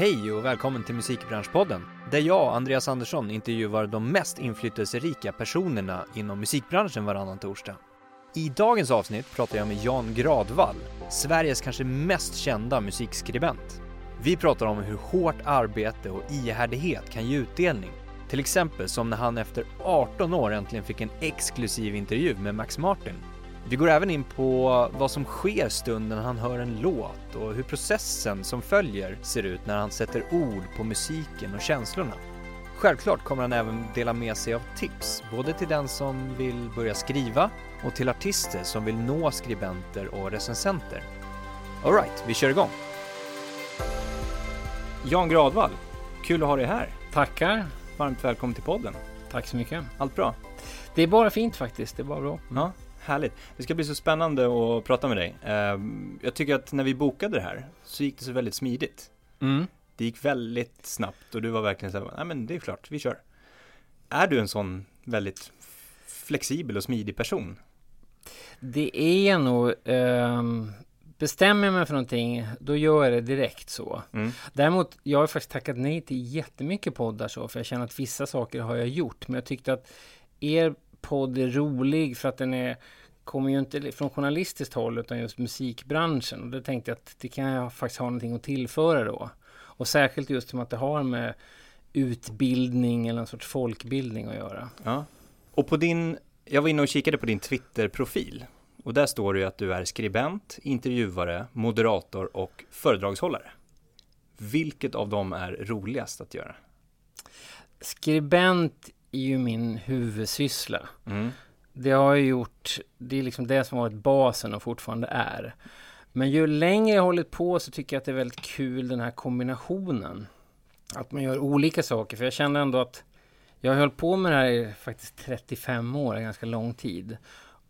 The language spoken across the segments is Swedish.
Hej och välkommen till Musikbranschpodden, där jag, Andreas Andersson, intervjuar de mest inflytelserika personerna inom musikbranschen varannan torsdag. I dagens avsnitt pratar jag med Jan Gradvall, Sveriges kanske mest kända musikskribent. Vi pratar om hur hårt arbete och ihärdighet kan ge utdelning. Till exempel som när han efter 18 år äntligen fick en exklusiv intervju med Max Martin. Vi går även in på vad som sker stunden han hör en låt och hur processen som följer ser ut när han sätter ord på musiken och känslorna. Självklart kommer han även dela med sig av tips, både till den som vill börja skriva och till artister som vill nå skribenter och recensenter. Alright, vi kör igång! Jan Gradvall, kul att ha dig här. Tackar. Varmt välkommen till podden. Tack så mycket. Allt bra? Det är bara fint faktiskt. Det är bara bra. Ja, härligt. Det ska bli så spännande att prata med dig. Ehm, Jag tycker att när vi bokade det här så gick det så väldigt smidigt. Mm. Det gick väldigt snabbt och du var verkligen så här, nej men det är klart, vi kör. Är du en sån väldigt flexibel och smidig person? Det är nog... ehm, bestämmer jag mig för någonting, då gör jag det direkt så. Mm. Däremot, jag har faktiskt tackat nej till jättemycket poddar så, för jag känner att vissa saker har jag gjort. Men jag tyckte att er podd är rolig för att den är kommer ju inte från journalistiskt håll utan just musikbranschen. Och då tänkte jag att det kan jag faktiskt ha någonting att tillföra då. Och särskilt just som att det har med utbildning eller en sorts folkbildning att göra. Ja. Och på din, jag var inne och kikade på din Twitter-profil. Och där står det ju att du är skribent, intervjuare, moderator och föredragshållare. Vilket av dem är roligast att göra? Skribent är ju min huvudsyssla. Mm. Det har jag gjort, det är liksom det som varit basen och fortfarande är. Men ju längre jag hållit på så tycker jag att det är väldigt kul den här kombinationen. Att man gör olika saker, för jag känner ändå att jag har hållit på med det här i faktiskt 35 år, en ganska lång tid.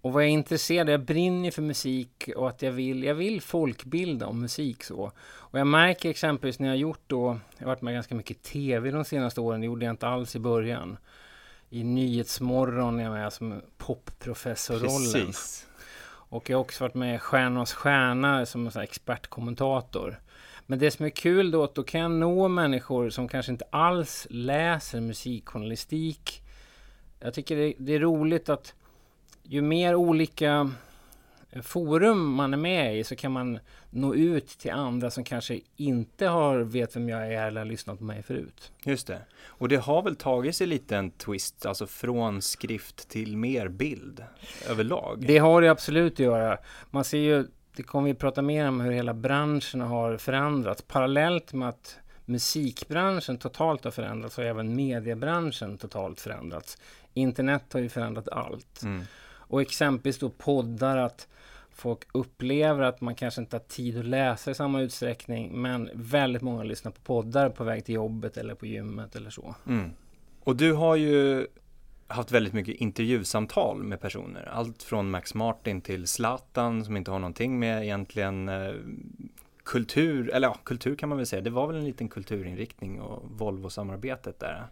Och vad jag är intresserad av, jag brinner för musik och att jag vill, jag vill folkbilda om musik så. Och jag märker exempelvis när jag har gjort då, jag har varit med ganska mycket i tv de senaste åren, det gjorde jag inte alls i början. I Nyhetsmorgon är jag med som popprofessorrollen. Precis. Och jag har också varit med i Stjärnornas stjärna som expertkommentator. Men det som är kul då, att då kan jag nå människor som kanske inte alls läser musikjournalistik. Jag tycker det, det är roligt att ju mer olika forum man är med i så kan man nå ut till andra som kanske inte har vet vem jag är eller lyssnat på mig förut. Just det. Och det har väl tagit sig lite en twist, alltså från skrift till mer bild överlag? Det har det absolut att göra. Man ser ju, det kommer vi prata mer om hur hela branschen har förändrats. Parallellt med att musikbranschen totalt har förändrats har även mediebranschen totalt förändrats. Internet har ju förändrat allt. Mm. Och exempelvis då poddar att folk upplever att man kanske inte har tid att läsa i samma utsträckning men väldigt många lyssnar på poddar på väg till jobbet eller på gymmet eller så. Mm. Och du har ju haft väldigt mycket intervjusamtal med personer. Allt från Max Martin till Zlatan som inte har någonting med egentligen eh, kultur, eller ja, kultur kan man väl säga. Det var väl en liten kulturinriktning och Volvo-samarbetet där.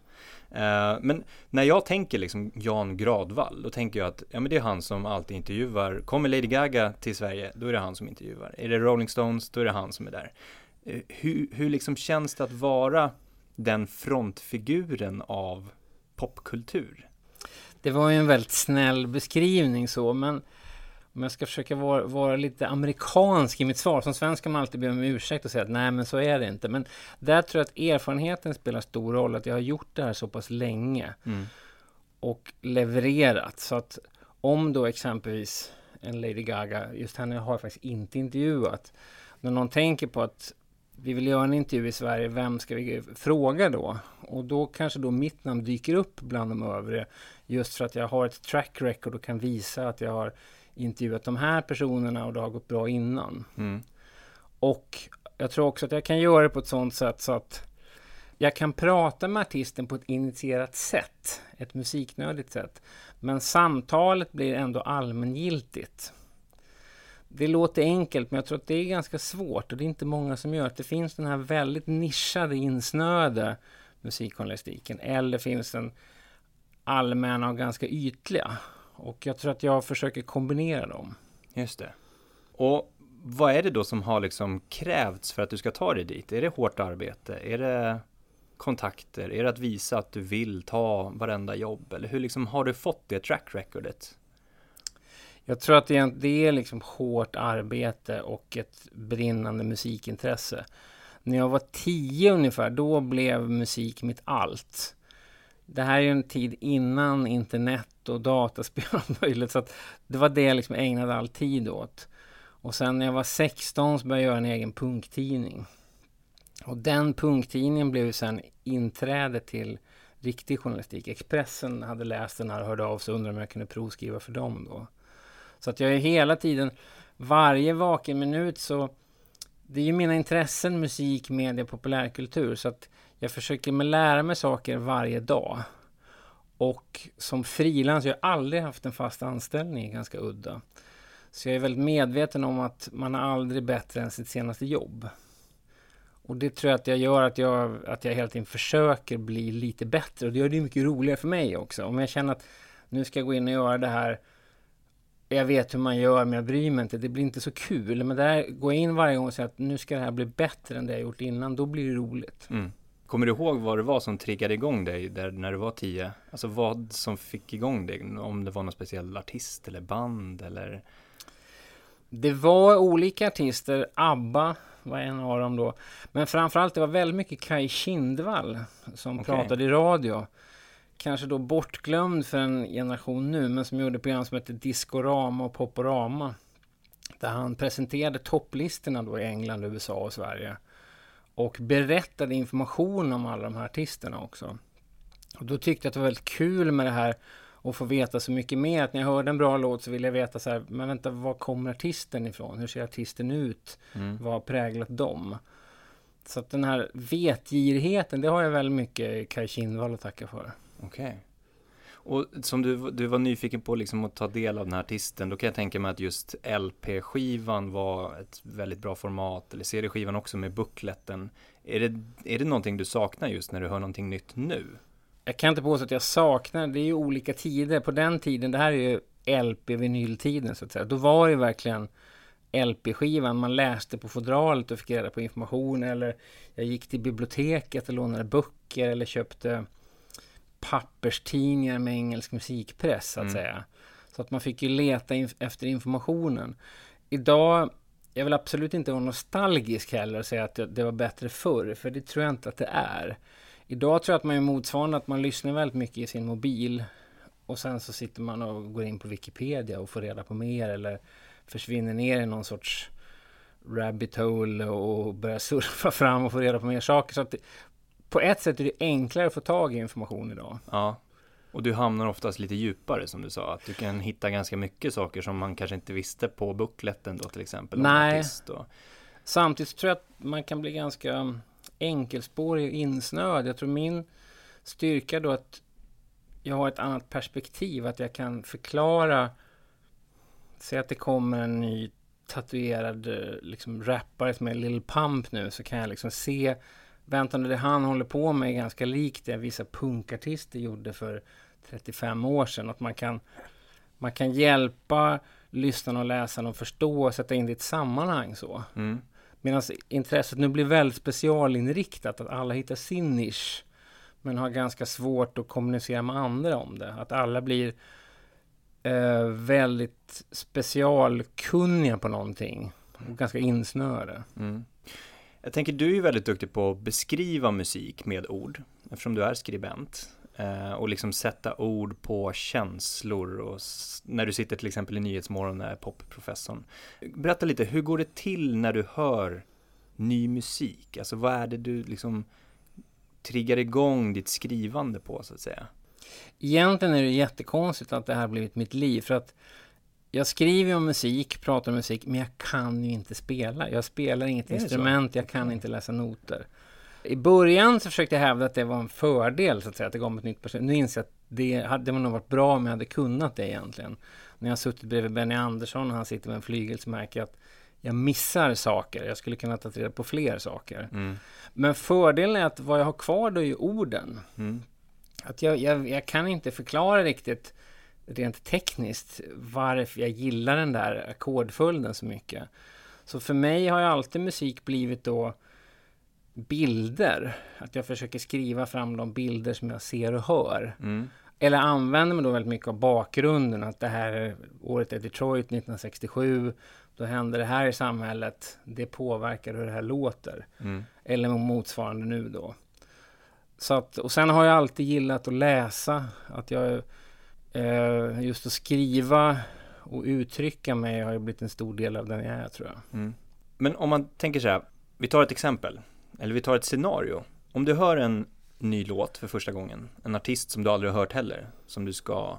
Eh, men när jag tänker liksom Jan Gradvall, då tänker jag att ja, men det är han som alltid intervjuar. Kommer Lady Gaga till Sverige, då är det han som intervjuar. Är det Rolling Stones, då är det han som är där. Eh, hur, hur liksom känns det att vara den frontfiguren av popkultur? Det var ju en väldigt snäll beskrivning så, men om jag ska försöka vara, vara lite amerikansk i mitt svar. Som svensk kan man alltid be om ursäkt och säga att nej, men så är det inte. Men där tror jag att erfarenheten spelar stor roll. Att jag har gjort det här så pass länge Mm. och levererat. Så att om då exempelvis en Lady Gaga, just henne har jag faktiskt inte intervjuat. När någon tänker på att vi vill göra en intervju i Sverige, vem ska vi fråga då? Och då kanske då mitt namn dyker upp bland de övriga. Just för att jag har ett track record och kan visa att jag har intervjuat de här personerna och det har gått bra innan. Mm. Och jag tror också att jag kan göra det på ett sånt sätt så att jag kan prata med artisten på ett initierat sätt, ett musiknördigt sätt. Men samtalet blir ändå allmängiltigt. Det låter enkelt, men jag tror att det är ganska svårt och det är inte många som gör det. Det finns den här väldigt nischade, insnöade musikjournalistiken eller finns den allmänna och ganska ytliga. Och jag tror att jag försöker kombinera dem. Just det. Och vad är det då som har liksom krävts för att du ska ta dig dit? Är det hårt arbete? Är det kontakter? Är det att visa att du vill ta varenda jobb? Eller hur liksom har du fått det track recordet? Jag tror att det är, det är liksom hårt arbete och ett brinnande musikintresse. När jag var tio ungefär, då blev musik mitt allt. Det här är ju en tid innan internet och dataspel och möjligt, så att det var det jag liksom ägnade all tid åt. Och sen när jag var 16 så började jag göra en egen punktidning. Och den punktidningen blev sen inträde till riktig journalistik. Expressen hade läst den här och hörde av sig och undrade om jag kunde provskriva för dem då. Så att jag är hela tiden, varje vaken minut så det är ju mina intressen, musik, media, populärkultur. Så att jag försöker lära mig saker varje dag. Och som frilans, jag har aldrig haft en fast anställning, ganska udda. Så jag är väldigt medveten om att man är aldrig bättre än sitt senaste jobb. Och det tror jag att jag gör att jag, att jag hela tiden försöker bli lite bättre. Och det gör det mycket roligare för mig också. Om jag känner att nu ska jag gå in och göra det här. Jag vet hur man gör men jag bryr mig inte. Det blir inte så kul. Men där går jag in varje gång och säger att nu ska det här bli bättre än det jag gjort innan. Då blir det roligt. Mm. Kommer du ihåg vad det var som triggade igång dig där när du var tio? Alltså vad som fick igång dig? Om det var någon speciell artist eller band eller? Det var olika artister. ABBA var en av dem då. Men framförallt det var väldigt mycket Kai Kindvall som okay. pratade i radio. Kanske då bortglömd för en generation nu, men som gjorde program som hette Discorama och Poporama. Där han presenterade topplistorna då i England, USA och Sverige. Och berättade information om alla de här artisterna också. Och då tyckte jag att det var väldigt kul med det här och få veta så mycket mer. Att när jag hörde en bra låt så ville jag veta så här, men vänta, var kommer artisten ifrån? Hur ser artisten ut? Mm. Vad har präglat dem? Så att den här vetgirigheten, det har jag väldigt mycket Kaj Kindvall att tacka för. Okej. Okay. Och som du, du var nyfiken på liksom att ta del av den här artisten, då kan jag tänka mig att just LP-skivan var ett väldigt bra format, eller CD-skivan också med buckletten. Är det, är det någonting du saknar just när du hör någonting nytt nu? jag kan inte påstå att jag saknar, det är ju olika tider. På den tiden, det här är ju LP-vinyltiden så att säga. Då var det verkligen LP-skivan. Man läste på fodralet och fick reda på information. Eller jag gick till biblioteket och lånade böcker eller köpte papperstidningar med engelsk musikpress så att mm. säga. Så att man fick ju leta in efter informationen. Idag, jag vill absolut inte vara nostalgisk heller och säga att det var bättre förr, för det tror jag inte att det är. Idag tror jag att man är motsvarande att man lyssnar väldigt mycket i sin mobil och sen så sitter man och går in på Wikipedia och får reda på mer eller försvinner ner i någon sorts rabbit hole och börjar surfa fram och få reda på mer saker. Så att det, på ett sätt är det enklare att få tag i information idag. Ja, och du hamnar oftast lite djupare som du sa. Att du kan hitta ganska mycket saker som man kanske inte visste på bukletten då till exempel. Nej. Och... Samtidigt tror jag att man kan bli ganska enkelspårig och insnöad. Jag tror min styrka då att jag har ett annat perspektiv, att jag kan förklara. Säg att det kommer en ny tatuerad eh, liksom, rappare som är Lil Pump nu, så kan jag liksom se Vänta nu, det han håller på med är ganska likt det vissa punkartister gjorde för 35 år sedan. Att man kan, man kan hjälpa lyssnarna och läsarna att förstå och sätta in det i ett sammanhang så. Mm. Medan intresset nu blir väldigt specialinriktat, att alla hittar sin nisch. Men har ganska svårt att kommunicera med andra om det. Att alla blir eh, väldigt specialkunniga på någonting. Och ganska insnöade. Mm. Jag tänker, du är ju väldigt duktig på att beskriva musik med ord. Eftersom du är skribent. Eh, och liksom sätta ord på känslor och när du sitter till exempel i Nyhetsmorgon när popprofessorn. Berätta lite, hur går det till när du hör ny musik? Alltså vad är det du liksom triggar igång ditt skrivande på så att säga? Egentligen är det jättekonstigt att det här blivit mitt liv för att jag skriver om musik, pratar om musik, men jag kan ju inte spela. Jag spelar inget instrument, så? jag kan inte läsa noter. I början så försökte jag hävda att det var en fördel, så att säga, att det mig ett nytt perspektiv. Nu inser jag att det hade nog varit bra om jag hade kunnat det egentligen. När jag har suttit bredvid Benny Andersson och han sitter med en flygel så märker jag att jag missar saker. Jag skulle kunna ta reda på fler saker. Mm. Men fördelen är att vad jag har kvar då är ju orden. Mm. Att jag, jag, jag, kan inte förklara riktigt rent tekniskt varför jag gillar den där ackordföljden så mycket. Så för mig har ju alltid musik blivit då bilder. Att jag försöker skriva fram de bilder som jag ser och hör. Mm. Eller använder mig då väldigt mycket av bakgrunden. Att det här är, året är Detroit 1967. Då händer det här i samhället. Det påverkar hur det här låter. Mm. Eller motsvarande nu då. Så att, och sen har jag alltid gillat att läsa. Att jag eh, just att skriva och uttrycka mig har ju blivit en stor del av den jag är tror jag. Mm. Men om man tänker så här, vi tar ett exempel, eller vi tar ett scenario. Om du hör en ny låt för första gången, en artist som du aldrig har hört heller, som du ska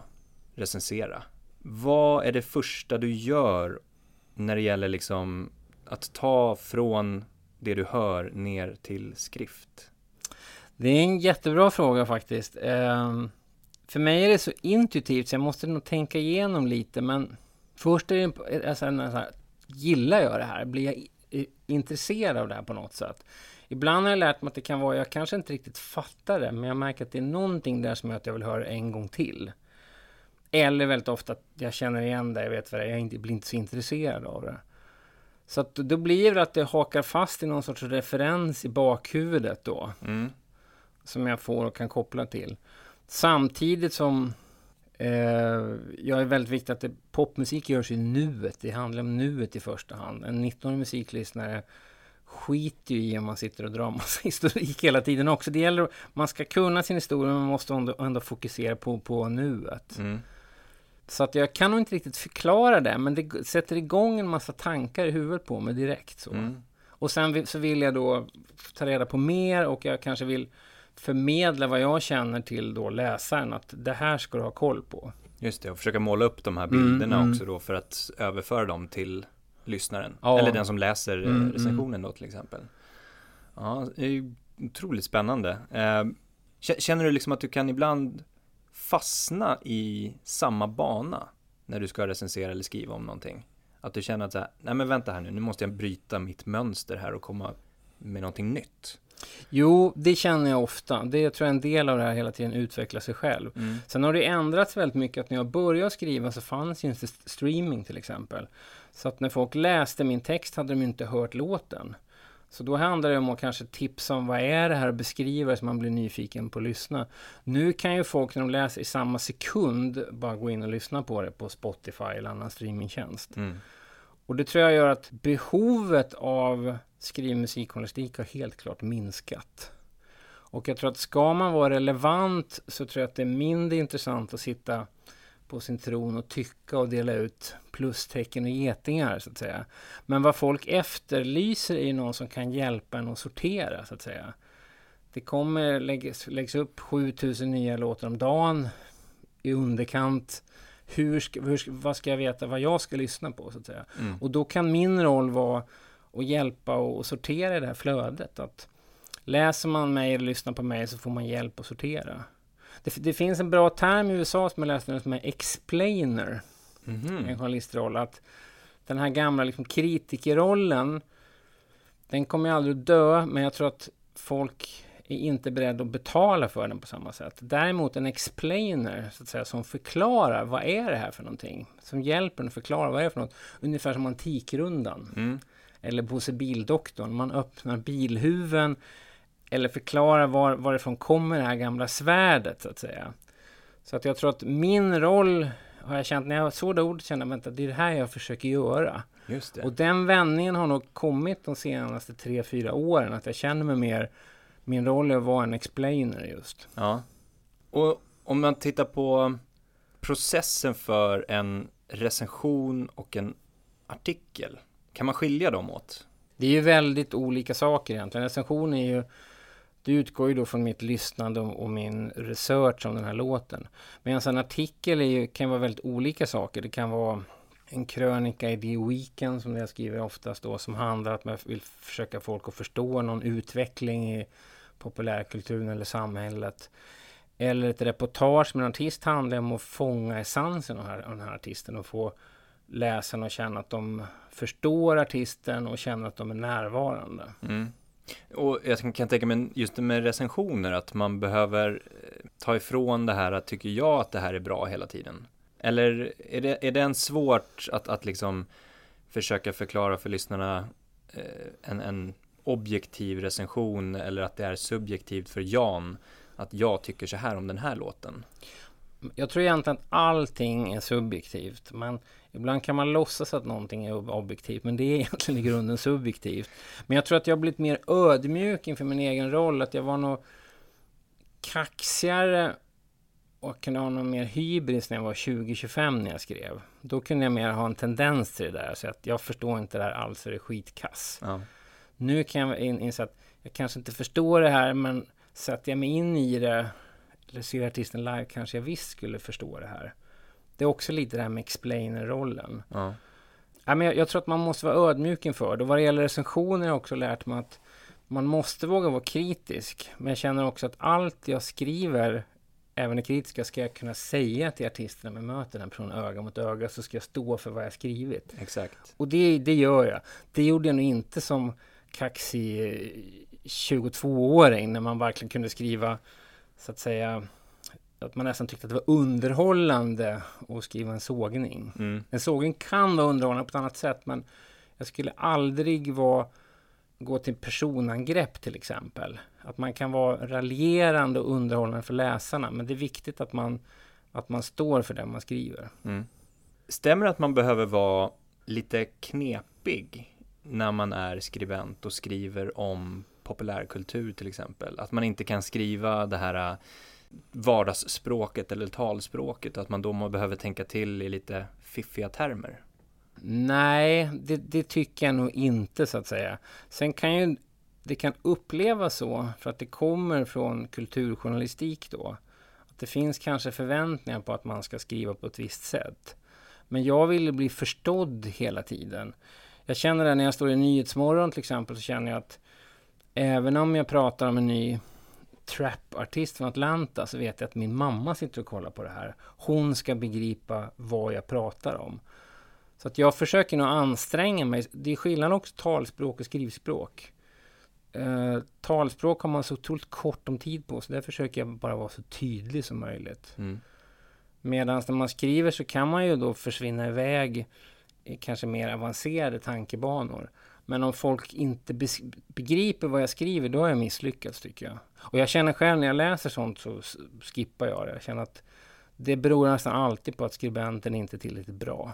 recensera. Vad är det första du gör när det gäller liksom att ta från det du hör ner till skrift? Det är en jättebra fråga faktiskt. Um, för mig är det så intuitivt så jag måste nog tänka igenom lite. Men först är det alltså, här, gillar jag det här? Blir jag intresserad av det här på något sätt? Ibland har jag lärt mig att det kan vara, jag kanske inte riktigt fattar det, men jag märker att det är någonting där som gör att jag vill höra en gång till. Eller väldigt ofta att jag känner igen det, jag vet vad det är, jag blir inte så intresserad av det. Så att då blir det att det hakar fast i någon sorts referens i bakhuvudet då. Mm. Som jag får och kan koppla till. Samtidigt som eh, jag är väldigt viktigt att det, popmusik görs i nuet. Det handlar om nuet i första hand. En 19-årig musiklyssnare skiter ju i om man sitter och drar massa historik hela tiden också. Det gäller man ska kunna sin historia men man måste ändå, ändå fokusera på, på nuet. Mm. Så att jag kan nog inte riktigt förklara det, men det sätter igång en massa tankar i huvudet på mig direkt. Så. Mm. Och sen så vill jag då ta reda på mer och jag kanske vill förmedla vad jag känner till då läsaren att det här ska du ha koll på. Just det, och försöka måla upp de här bilderna mm, mm. också då för att överföra dem till lyssnaren. Ja. Eller den som läser mm, mm. recensionen då till exempel. Ja, det är ju otroligt spännande. Eh, känner du liksom att du kan ibland fastna i samma bana när du ska recensera eller skriva om någonting? Att du känner att så här, nej men vänta här nu, nu måste jag bryta mitt mönster här och komma med någonting nytt. Jo, det känner jag ofta. Det tror jag är en del av det här hela tiden utveckla sig själv. Mm. Sen har det ändrats väldigt mycket att när jag började skriva så fanns ju inte streaming till exempel. Så att när folk läste min text hade de inte hört låten. Så då handlar det om att kanske tipsa om vad är det här och beskriva det så man blir nyfiken på att lyssna. Nu kan ju folk när de läser i samma sekund bara gå in och lyssna på det på Spotify eller annan streamingtjänst. Mm. Och det tror jag gör att behovet av skrivmusikjournalistik har helt klart minskat. Och jag tror att ska man vara relevant så tror jag att det är mindre intressant att sitta på sin tron och tycka och dela ut plustecken och getingar så att säga. Men vad folk efterlyser är någon som kan hjälpa en att sortera så att säga. Det kommer läggs, läggs upp 7000 nya låtar om dagen i underkant. Hur ska, hur, vad ska jag veta vad jag ska lyssna på så att säga. Mm. Och då kan min roll vara att hjälpa och sortera i det här flödet. Att läser man mig eller lyssnar på mig så får man hjälp att sortera. Det, det, finns en bra term i USA som jag läste som är explainer. Mm -hmm. En journalistroll. Att den här gamla liksom, kritikerrollen, den kommer aldrig att dö, men jag tror att folk är inte beredda att betala för den på samma sätt. Däremot en explainer, så att säga, som förklarar vad är det här för någonting? Som hjälper en att förklara vad är det för något? Ungefär som Antikrundan. Mm. Eller Bosse Bildoktorn. Man öppnar bilhuven eller förklara var, varifrån kommer det här gamla svärdet så att säga. Så att jag tror att min roll har jag känt, när jag såg det ordet kände jag att det är det här jag försöker göra. Just det. Och den vändningen har nog kommit de senaste tre, fyra åren. Att jag känner mig mer, min roll är att vara en explainer just. Ja. Och om man tittar på processen för en recension och en artikel. Kan man skilja dem åt? Det är ju väldigt olika saker egentligen. Recension är ju det utgår ju då från mitt lyssnande och min research om den här låten. Medan en artikel är ju, kan vara väldigt olika saker. Det kan vara en krönika i The Weekend som jag skriver oftast då som handlar om att man vill försöka folk att förstå någon utveckling i populärkulturen eller samhället. Eller ett reportage med en artist handlar om att fånga essensen av, av den här artisten och få läsarna att känna att de förstår artisten och känner att de är närvarande. Mm. Och jag kan tänka mig just med recensioner att man behöver eh, ta ifrån det här att tycker jag att det här är bra hela tiden? Eller är det, är det en svårt att, att liksom försöka förklara för lyssnarna eh, en, en objektiv recension eller att det är subjektivt för Jan att jag tycker så här om den här låten? Jag tror egentligen att allting är subjektivt. Men ibland kan man låtsas att någonting är objektivt, men det är egentligen i grunden subjektivt. Men jag tror att jag har blivit mer ödmjuk inför min egen roll, att jag var nog kaxigare och kunde ha någon mer hybris när jag var 20-25 när jag skrev. Då kunde jag mer ha en tendens till det där, så att jag förstår inte det här alls, är det skitkass. Ja. Nu kan jag inse att jag kanske inte förstår det här, men sätter jag mig in i det eller ser artisten live kanske jag visst skulle förstå det här. Det är också lite det här med explainer-rollen. Ja. Ja, men jag, jag, tror att man måste vara ödmjuk inför det. Och vad det gäller recensioner har jag också lärt mig att man måste våga vara kritisk. Men jag känner också att allt jag skriver, även det kritiska, ska jag kunna säga till artisten när jag möter den personen öga mot öga, så ska jag stå för vad jag skrivit. Exakt. Och det, det gör jag. Det gjorde jag nog inte som kaxig 22-åring när man verkligen kunde skriva så att säga att man nästan tyckte att det var underhållande att skriva en sågning. Mm. En sågning kan vara underhållande på ett annat sätt men jag skulle aldrig vara, gå till personangrepp till exempel. Att man kan vara raljerande och underhållande för läsarna men det är viktigt att man, att man står för det man skriver. Mm. Stämmer det att man behöver vara lite knepig när man är skribent och skriver om populärkultur till exempel. Att man inte kan skriva det här vardagsspråket eller talspråket, att man då behöver tänka till i lite fiffiga termer. Nej, det, det, tycker jag nog inte så att säga. Sen kan ju det kan upplevas så för att det kommer från kulturjournalistik då. Att det finns kanske förväntningar på att man ska skriva på ett visst sätt. Men jag vill bli förstådd hela tiden. Jag känner det när jag står i Nyhetsmorgon till exempel så känner jag att även om jag pratar om en ny trap-artist från Atlanta så vet jag att min mamma sitter och kollar på det här. Hon ska begripa vad jag pratar om. Så att jag försöker nog anstränga mig. Det är skillnad också talspråk och skrivspråk. Uh, talspråk har man så otroligt kort om tid på, så där försöker jag bara vara så tydlig som möjligt. Mm. Medan när man skriver så kan man ju då försvinna iväg i kanske mer avancerade tankebanor. Men om folk inte begriper vad jag skriver, då har jag misslyckats tycker jag. Och jag känner själv när jag läser sånt så skippar jag det. Jag känner att det beror nästan alltid på att skribenten inte är tillräckligt bra.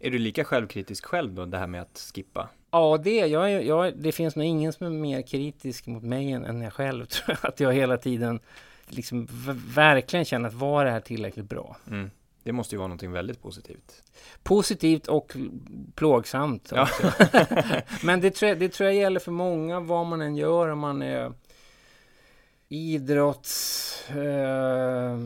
Är du lika självkritisk själv då, det här med att skippa? Ja, det jag, jag, Det finns nog ingen som är mer kritisk mot mig än, än jag själv. Tror jag. Att jag hela tiden liksom verkligen känner att var det här tillräckligt bra? Mm. Det måste ju vara någonting väldigt positivt. Positivt och plågsamt. Ja. Men det tror, jag, det tror jag gäller för många, vad man än gör. Om man är idrotts... Eh,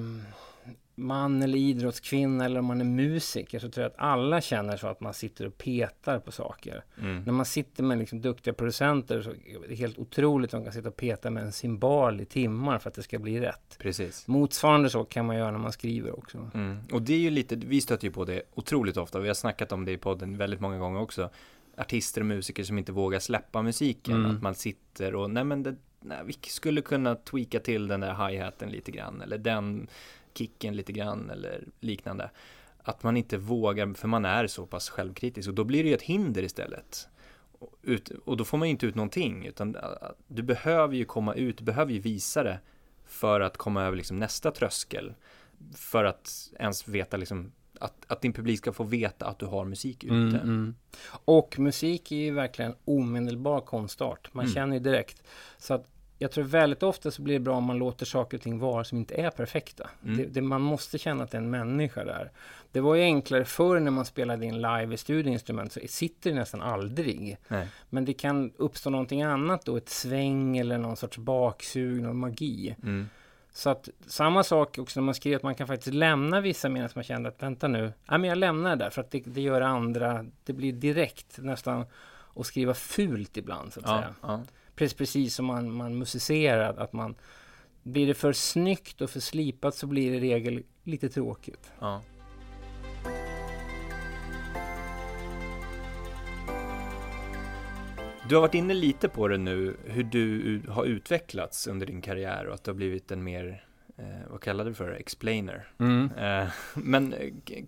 man eller idrottskvinna eller om man är musiker så tror jag att alla känner så att man sitter och petar på saker. Mm. När man sitter med liksom duktiga producenter så är det helt otroligt att de kan sitta och peta med en cymbal i timmar för att det ska bli rätt. Precis. Motsvarande så kan man göra när man skriver också. Mm. Och det är ju lite, vi stöter ju på det otroligt ofta. Vi har snackat om det i podden väldigt många gånger också. Artister och musiker som inte vågar släppa musiken. Mm. Att man sitter och, nej men det, nej, vi skulle kunna tweaka till den där hi-haten lite grann. Eller den kicken lite grann eller liknande. Att man inte vågar, för man är så pass självkritisk och då blir det ju ett hinder istället. Ut, och då får man ju inte ut någonting, utan äh, du behöver ju komma ut, du behöver ju visa det för att komma över liksom nästa tröskel. För att ens veta liksom att, att din publik ska få veta att du har musik ute. Mm, mm. Och musik är ju verkligen omedelbar konstart. Man mm. känner ju direkt. Så att jag tror väldigt ofta så blir det bra om man låter saker och ting vara som inte är perfekta. Mm. Det, det, man måste känna att det är en människa där. Det var ju enklare förr när man spelade in live i studioinstrument så sitter det nästan aldrig. Nej. Men det kan uppstå någonting annat då, ett sväng eller någon sorts baksug, någon magi. Mm. Så att samma sak också när man skriver att man kan faktiskt lämna vissa meningar som man känner att vänta nu, ja men jag lämnar det där för att det, det gör andra, det blir direkt nästan att skriva fult ibland så att ja, säga. Ja. Precis, precis som man, man musicerar, att man blir det för snyggt och för slipat så blir det i regel lite tråkigt. Ja. Du har varit inne lite på det nu, hur du har utvecklats under din karriär och att du har blivit en mer, eh, vad kallar du för, explainer. Mm. Eh, men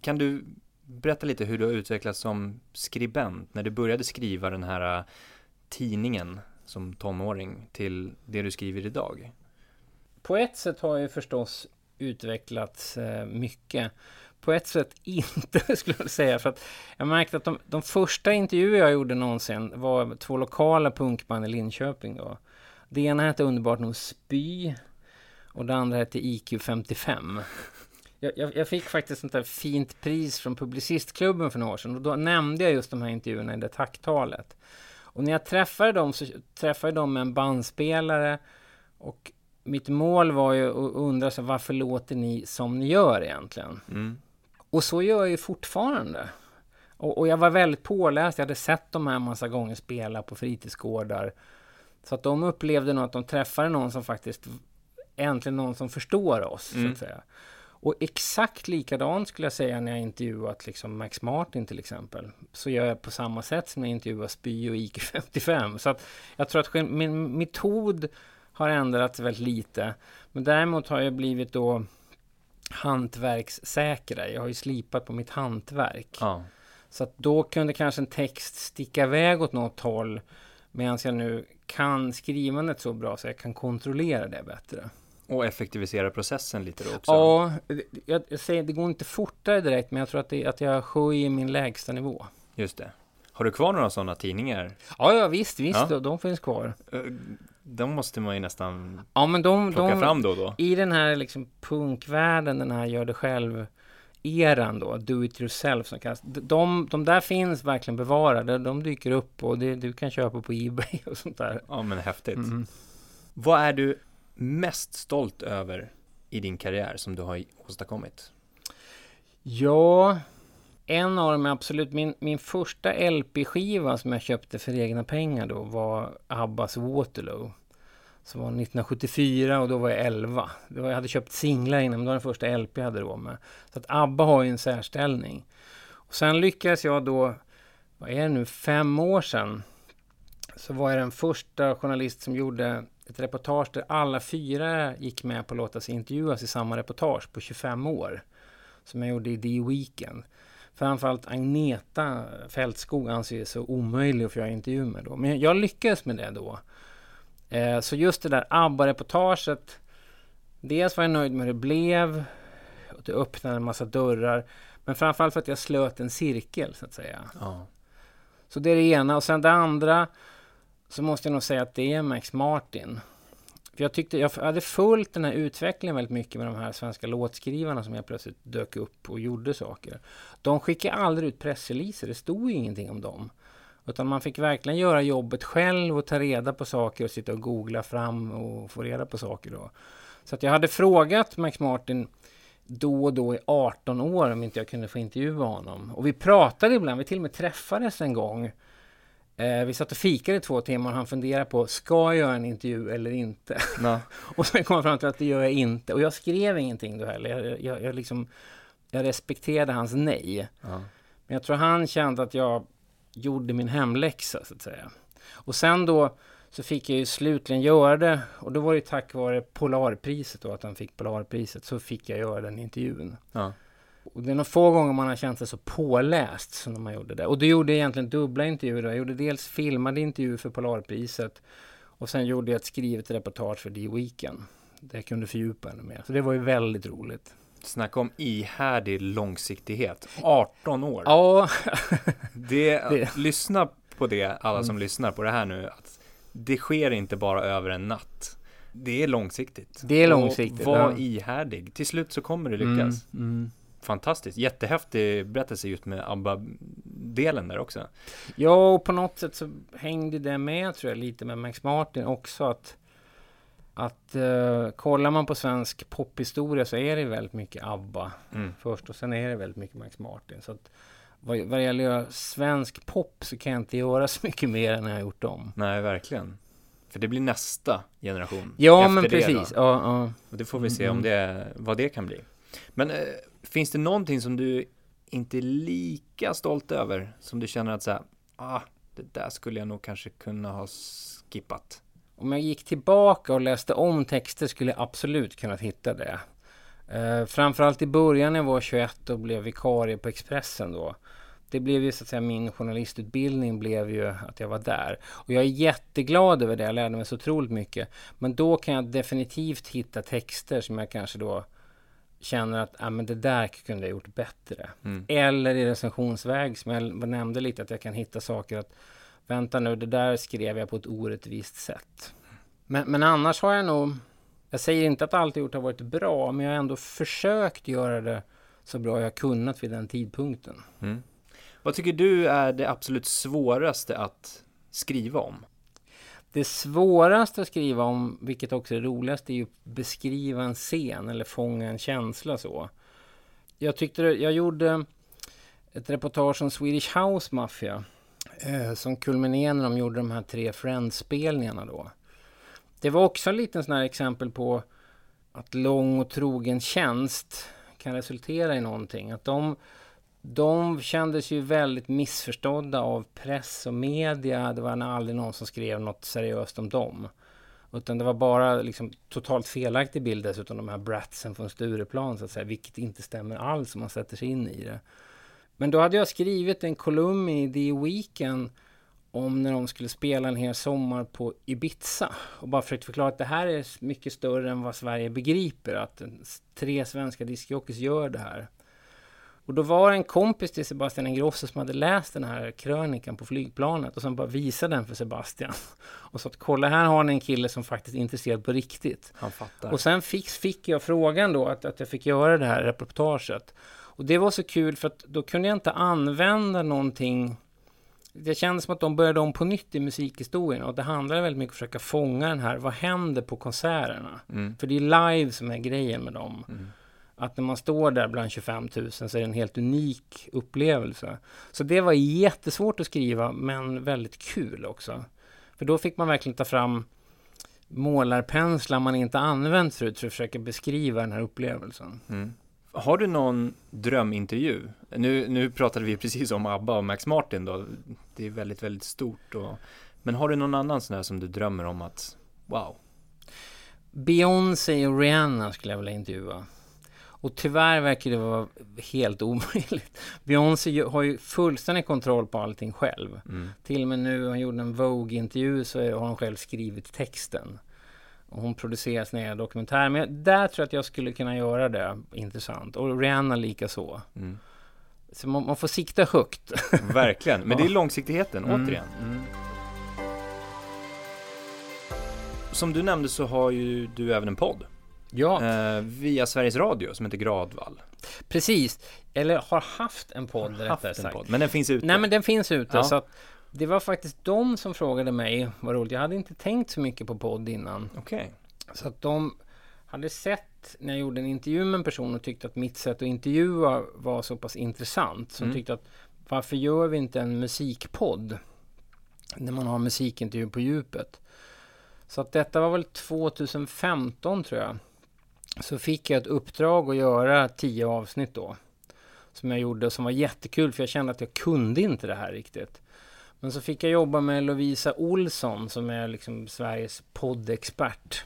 kan du berätta lite hur du har utvecklats som skribent när du började skriva den här äh, tidningen som tonåring till det du skriver idag. På ett sätt har jag förstås utvecklats eh, mycket. På ett sätt inte, skulle jag säga. För att jag märkte att de, de första intervjuer jag gjorde någonsin var två lokala punkband i Linköping. Då. Det ena hette Underbart nog Spy och det andra hette IQ 55. Jag, jag, jag, fick faktiskt ett fint pris från Publicistklubben för några år sedan och då nämnde jag just de här intervjuerna i det tacktalet. Och när jag träffade dem så träffade jag dem med en bandspelare och mitt mål var ju att undra så varför låter ni som ni gör egentligen? Mm. Och så gör jag ju fortfarande. Och, och, jag var väldigt påläst, jag hade sett de här massa gånger spela på fritidsgårdar. Så att de upplevde nog att de träffade någon som faktiskt, äntligen någon som förstår oss, mm. så att mm. säga. Och exakt likadant skulle jag säga när jag intervjuat liksom Max Martin till exempel. Så gör jag på samma sätt som när jag intervjuar Spy och IQ55. Så att jag tror att min metod har ändrats väldigt lite. Men däremot har jag blivit då hantverkssäkrare. Jag har ju slipat på mitt hantverk. Ja. Så att då kunde kanske en text sticka iväg åt något håll. Medan jag nu kan skrivandet så bra så jag kan kontrollera det bättre. Och effektivisera processen lite då också? Ja, jag, jag säger det går inte fortare direkt men jag tror att, det, att jag höjer min lägsta nivå. Just det. Har du kvar några sådana tidningar? Ja, ja visst, visst, ja. de finns kvar. Eh, de måste man ju nästan ja, men de, plocka de, fram då och då. I den här liksom punkvärlden, den här gör det själv eran då, do it yourself som kallas. De, de där finns verkligen bevarade. De dyker upp och det, du kan köpa på Ebay och sånt där. Ja, men häftigt. Mm. Vad är du mest stolt över i din karriär som du har åstadkommit? Ja, en av dem är absolut min, min första LP-skiva som jag köpte för egna pengar då var Abbas Waterloo. Som var 1974 och då var jag 11. Var, jag hade köpt singlar innan, men det var den första LP jag hade då med. Så att ABBA har ju en särställning. Och sen lyckades jag då, vad är det nu, fem år sedan, så var jag den första journalist som gjorde ett reportage där alla fyra gick med på att låta sig intervjuas i samma reportage på 25 år. Som jag gjorde i The Weekend. Framförallt Agneta Fältskog anses så omöjlig att få göra intervju med då. Men jag lyckades med det då. Eh, så just det där ABBA-reportaget. Dels var jag nöjd med hur det blev. Och det öppnade en massa dörrar. Men framförallt för att jag slöt en cirkel så att säga. Ja. Så det är det ena. Och sen det andra så måste jag nog säga att det är Max Martin. För jag tyckte, jag hade följt den här utvecklingen väldigt mycket med de här svenska låtskrivarna som jag plötsligt dök upp och gjorde saker. De skickade aldrig ut pressreleaser, det stod ju ingenting om dem. Utan man fick verkligen göra jobbet själv och ta reda på saker och sitta och googla fram och få reda på saker då. Så att jag hade frågat Max Martin då och då i 18 år om inte jag kunde få intervjua honom. Och vi pratade ibland, vi till och med träffades en gång Eh, vi satt och fikade i två timmar och han funderade på, ska jag göra en intervju eller inte? och sen kom han fram till att det gör jag inte. Och jag skrev ingenting då heller. Jag, jag, jag, liksom, jag respekterade hans nej. Ja. Men jag tror han kände att jag gjorde min hemläxa, så att säga. Och sen då så fick jag ju slutligen göra det. Och då var det tack vare Polarpriset då, att han fick Polarpriset, så fick jag göra den intervjun. Ja. Och det är nog få gånger man har känt sig så påläst som när man gjorde det. Och då gjorde jag egentligen dubbla intervjuer. Jag gjorde dels filmade intervjuer för Polarpriset och sen gjorde jag ett skrivet reportage för The Weekend. Där jag kunde fördjupa ännu mer. Så det var ju väldigt roligt. Snacka om ihärdig långsiktighet. 18 år. Ja. det, det. Lyssna på det, alla som mm. lyssnar på det här nu. Att det sker inte bara över en natt. Det är långsiktigt. Det är långsiktigt. Och var ja. ihärdig. Till slut så kommer det lyckas. Mm, mm fantastiskt. Jättehäftig berättelse just med ABBA-delen där också. Ja, och på något sätt så hängde det med tror jag lite med Max Martin också. Att, att uh, kollar man på svensk pophistoria så är det väldigt mycket ABBA mm. först och sen är det väldigt mycket Max Martin. Så att, vad, vad det gäller svensk pop så kan jag inte göra så mycket mer än jag har gjort dem. Nej, verkligen. För det blir nästa generation. Ja, men precis. Ja, ja. Och det får vi se om mm. det, vad det kan bli. Men eh, finns det någonting som du inte är lika stolt över? Som du känner att så här, ah, det där skulle jag nog kanske kunna ha skippat. Om jag gick tillbaka och läste om texter skulle jag absolut kunnat hitta det. Eh, framförallt i början när jag var 21 och blev vikarie på Expressen då. Det blev ju så att säga min journalistutbildning blev ju att jag var där. Och jag är jätteglad över det, jag lärde mig så otroligt mycket. Men då kan jag definitivt hitta texter som jag kanske då känner att ah, men det där kunde jag gjort bättre. Mm. Eller i recensionsväg som jag nämnde lite att jag kan hitta saker att vänta nu, det där skrev jag på ett orättvist sätt. Men, men annars har jag nog, jag säger inte att allt jag gjort har varit bra, men jag har ändå försökt göra det så bra jag kunnat vid den tidpunkten. Mm. Vad tycker du är det absolut svåraste att skriva om? Det svåraste att skriva om, vilket också är roligast, är ju att beskriva en scen eller fånga en känsla så. Jag tyckte jag gjorde ett reportage om Swedish House Mafia eh, som kulminerade när de gjorde de här tre Friends-spelningarna då. Det var också en liten sån här exempel på att lång och trogen tjänst kan resultera i någonting. Att de de kändes ju väldigt missförstådda av press och media. Det var aldrig någon som skrev något seriöst om dem. Utan det var bara liksom totalt felaktig bild dessutom, de här bratsen från Stureplan så att säga, vilket inte stämmer alls om man sätter sig in i det. Men då hade jag skrivit en kolumn i The Weekend om när de skulle spela en hel sommar på Ibiza. Och bara försökt förklara att det här är mycket större än vad Sverige begriper. Att tre svenska discjockeys gör det här. Och då var det en kompis till Sebastian Ingrosso som hade läst den här krönikan på flygplanet och som bara visade den för Sebastian. Och sa att kolla här har ni en kille som faktiskt är intresserad på riktigt. Han fattar. Och sen fick, fick jag frågan då att, att jag fick göra det här reportaget. Och det var så kul för att då kunde jag inte använda någonting det kändes som att de började om på nytt i musikhistorien och det handlade väldigt mycket om att försöka fånga den här, vad händer på konserterna? Mm. För det är live som är grejen med dem. Mm att när man står där bland 25 000 så är det en helt unik upplevelse. Så det var jättesvårt att skriva, men väldigt kul också. För då fick man verkligen ta fram målarpenslar man inte använt förut för att försöka beskriva den här upplevelsen. Mm. Har du någon drömintervju? Nu, nu pratade vi precis om ABBA och Max Martin då. Det är väldigt, väldigt stort. Och, men har du någon annan sån här som du drömmer om att, wow? Beyoncé och Rihanna skulle jag vilja intervjua. Och tyvärr verkar det vara helt omöjligt. Beyoncé har ju fullständig kontroll på allting själv. Mm. Till och med nu, hon gjorde en Vogue-intervju så har hon själv skrivit texten. Och hon producerar sina egna dokumentärer. Men där tror jag att jag skulle kunna göra det intressant. Och Rihanna lika så. Mm. Så man, man, får sikta högt. Verkligen, men det är långsiktigheten mm. återigen. Mm. Som du nämnde så har ju du även en podd. Ja. Eh, via Sveriges Radio som heter Gradvall. Precis, eller har haft en podd rättare sagt. Podd. Men den finns ute? Nej men den finns ute. Ja. Så det var faktiskt de som frågade mig, vad roligt, jag hade inte tänkt så mycket på podd innan. Okej. Så att de hade sett när jag gjorde en intervju med en person och tyckte att mitt sätt att intervjua var så pass intressant. Som mm. tyckte att varför gör vi inte en musikpodd? När man har musikintervju på djupet. Så att detta var väl 2015 tror jag så fick jag ett uppdrag att göra tio avsnitt då. Som jag gjorde och som var jättekul för jag kände att jag kunde inte det här riktigt. Men så fick jag jobba med Lovisa Olsson som är liksom Sveriges poddexpert.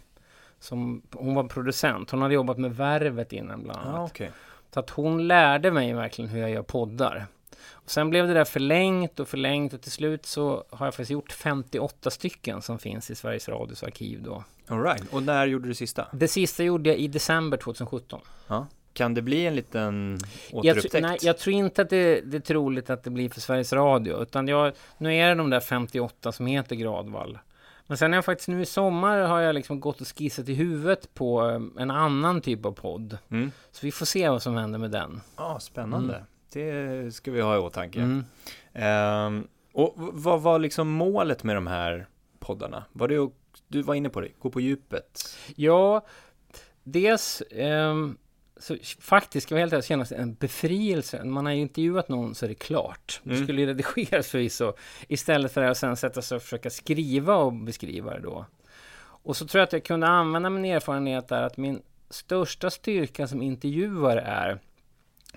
Som, hon var producent. Hon hade jobbat med Värvet innan bland annat. Ah, okay. Så att hon lärde mig verkligen hur jag gör poddar. Och sen blev det där förlängt och förlängt och till slut så har jag faktiskt gjort 58 stycken som finns i Sveriges Radios arkiv då. All right. Och när gjorde du sista? Det sista gjorde jag i december 2017. Ja. Kan det bli en liten återupptäckt? Jag, nej, jag tror inte att det, det, är troligt att det blir för Sveriges Radio. Utan jag, nu är det de där 58 som heter Gradvall. Men sen har jag faktiskt nu i sommar har jag liksom gått och skissat i huvudet på eh, en annan typ av podd. Mm. Så vi får se vad som händer med den. Ja, ah, spännande. Mm. Det ska vi ha i åtanke. Mm. Um, och vad var liksom målet med de här poddarna? Var det att du var inne på det, gå på djupet. Ja, dels um, så faktiskt, ska jag helt ärlig kännas en befrielse. Man har intervjuat någon så är det klart. Det mm. skulle ju redigeras förvisso. Istället för att sen sätta sig och försöka skriva och beskriva det då. Och så tror jag att jag kunde använda min erfarenhet där att min största styrka som intervjuare är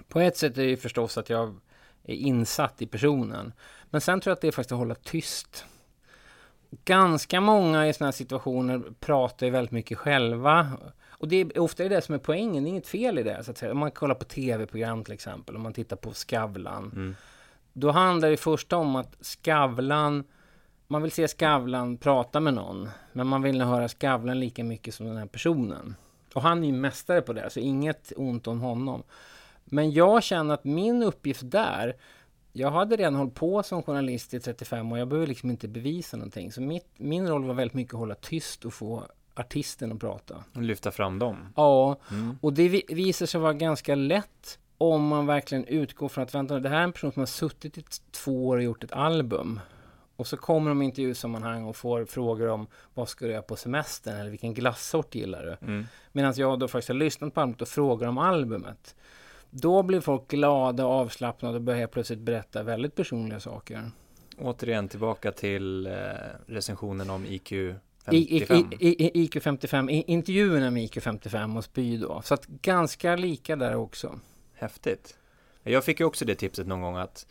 på ett sätt är det ju förstås att jag är insatt i personen. Men sen tror jag att det är faktiskt att hålla tyst ganska många i sådana här situationer pratar ju väldigt mycket själva. Och det är ofta det som är poängen, det är inget fel i det. Så att säga. Om man kollar på tv-program till exempel, om man tittar på Skavlan. Mm. Då handlar det först om att Skavlan, man vill se Skavlan prata med någon. Men man vill höra Skavlan lika mycket som den här personen. Och han är ju mästare på det, så inget ont om honom. Men jag känner att min uppgift där, jag hade redan hållit på som journalist i 35 år, jag behöver liksom inte bevisa någonting. Så mitt, min roll var väldigt mycket att hålla tyst och få artisten att prata. Och lyfta fram dem. Ja, Mm. och det vi- visar sig vara ganska lätt om man verkligen utgår från att vänta, det här är en person som har suttit i två år och gjort ett album. Och så kommer de i intervjusammanhang och får frågor om vad ska du göra på semestern eller vilken glassort gillar du? Mm. Medan jag då faktiskt har lyssnat på albumet och frågar om albumet. Då blir folk glada och avslappnade och börjar plötsligt berätta väldigt personliga saker. Återigen tillbaka till eh, recensionen om IQ I, i, 55. i, i, IQ 55, i, intervjuerna med IQ 55 och Spy då. Så att ganska lika där också. Häftigt. Jag fick ju också det tipset någon gång att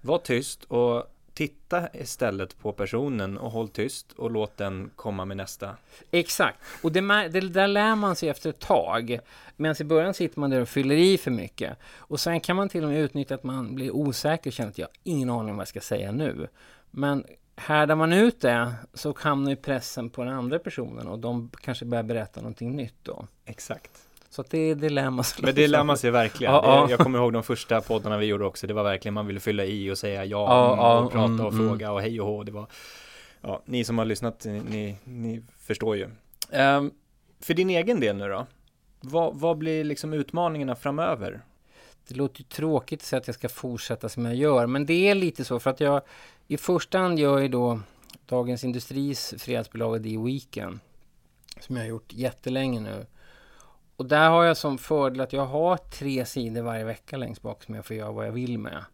var tyst och titta istället på personen och håll tyst och låt den komma med nästa. Exakt, och det, det där lär man sig efter ett tag. Medan i början sitter man där och fyller i för mycket. Och sen kan man till och med utnyttja att man blir osäker och känner att jag har ingen aning om vad jag ska säga nu. Men härdar man ut det så hamnar ju pressen på den andra personen och de kanske börjar berätta någonting nytt då. Exakt. Så att det, man sig. Men det lär man sig verkligen. Ja, ja. Jag kommer ihåg de första poddarna vi gjorde också. Det var verkligen man ville fylla i och säga ja, Ja, mm, ja, och prata mm, och mm. fråga och hej och hå. Det var, ja, ni som har lyssnat, ni, ni, förstår ju. Ehm, för din egen del nu då? Vad, vad blir liksom utmaningarna framöver? Det låter ju tråkigt att säga att jag ska fortsätta som jag gör, men det är lite så för att jag i första hand gör ju då Dagens Industris fredagsbilaga The Weekend som jag har gjort jättelänge nu. Och där har jag som fördel att jag har tre sidor varje vecka längst bak som jag får göra vad jag vill med.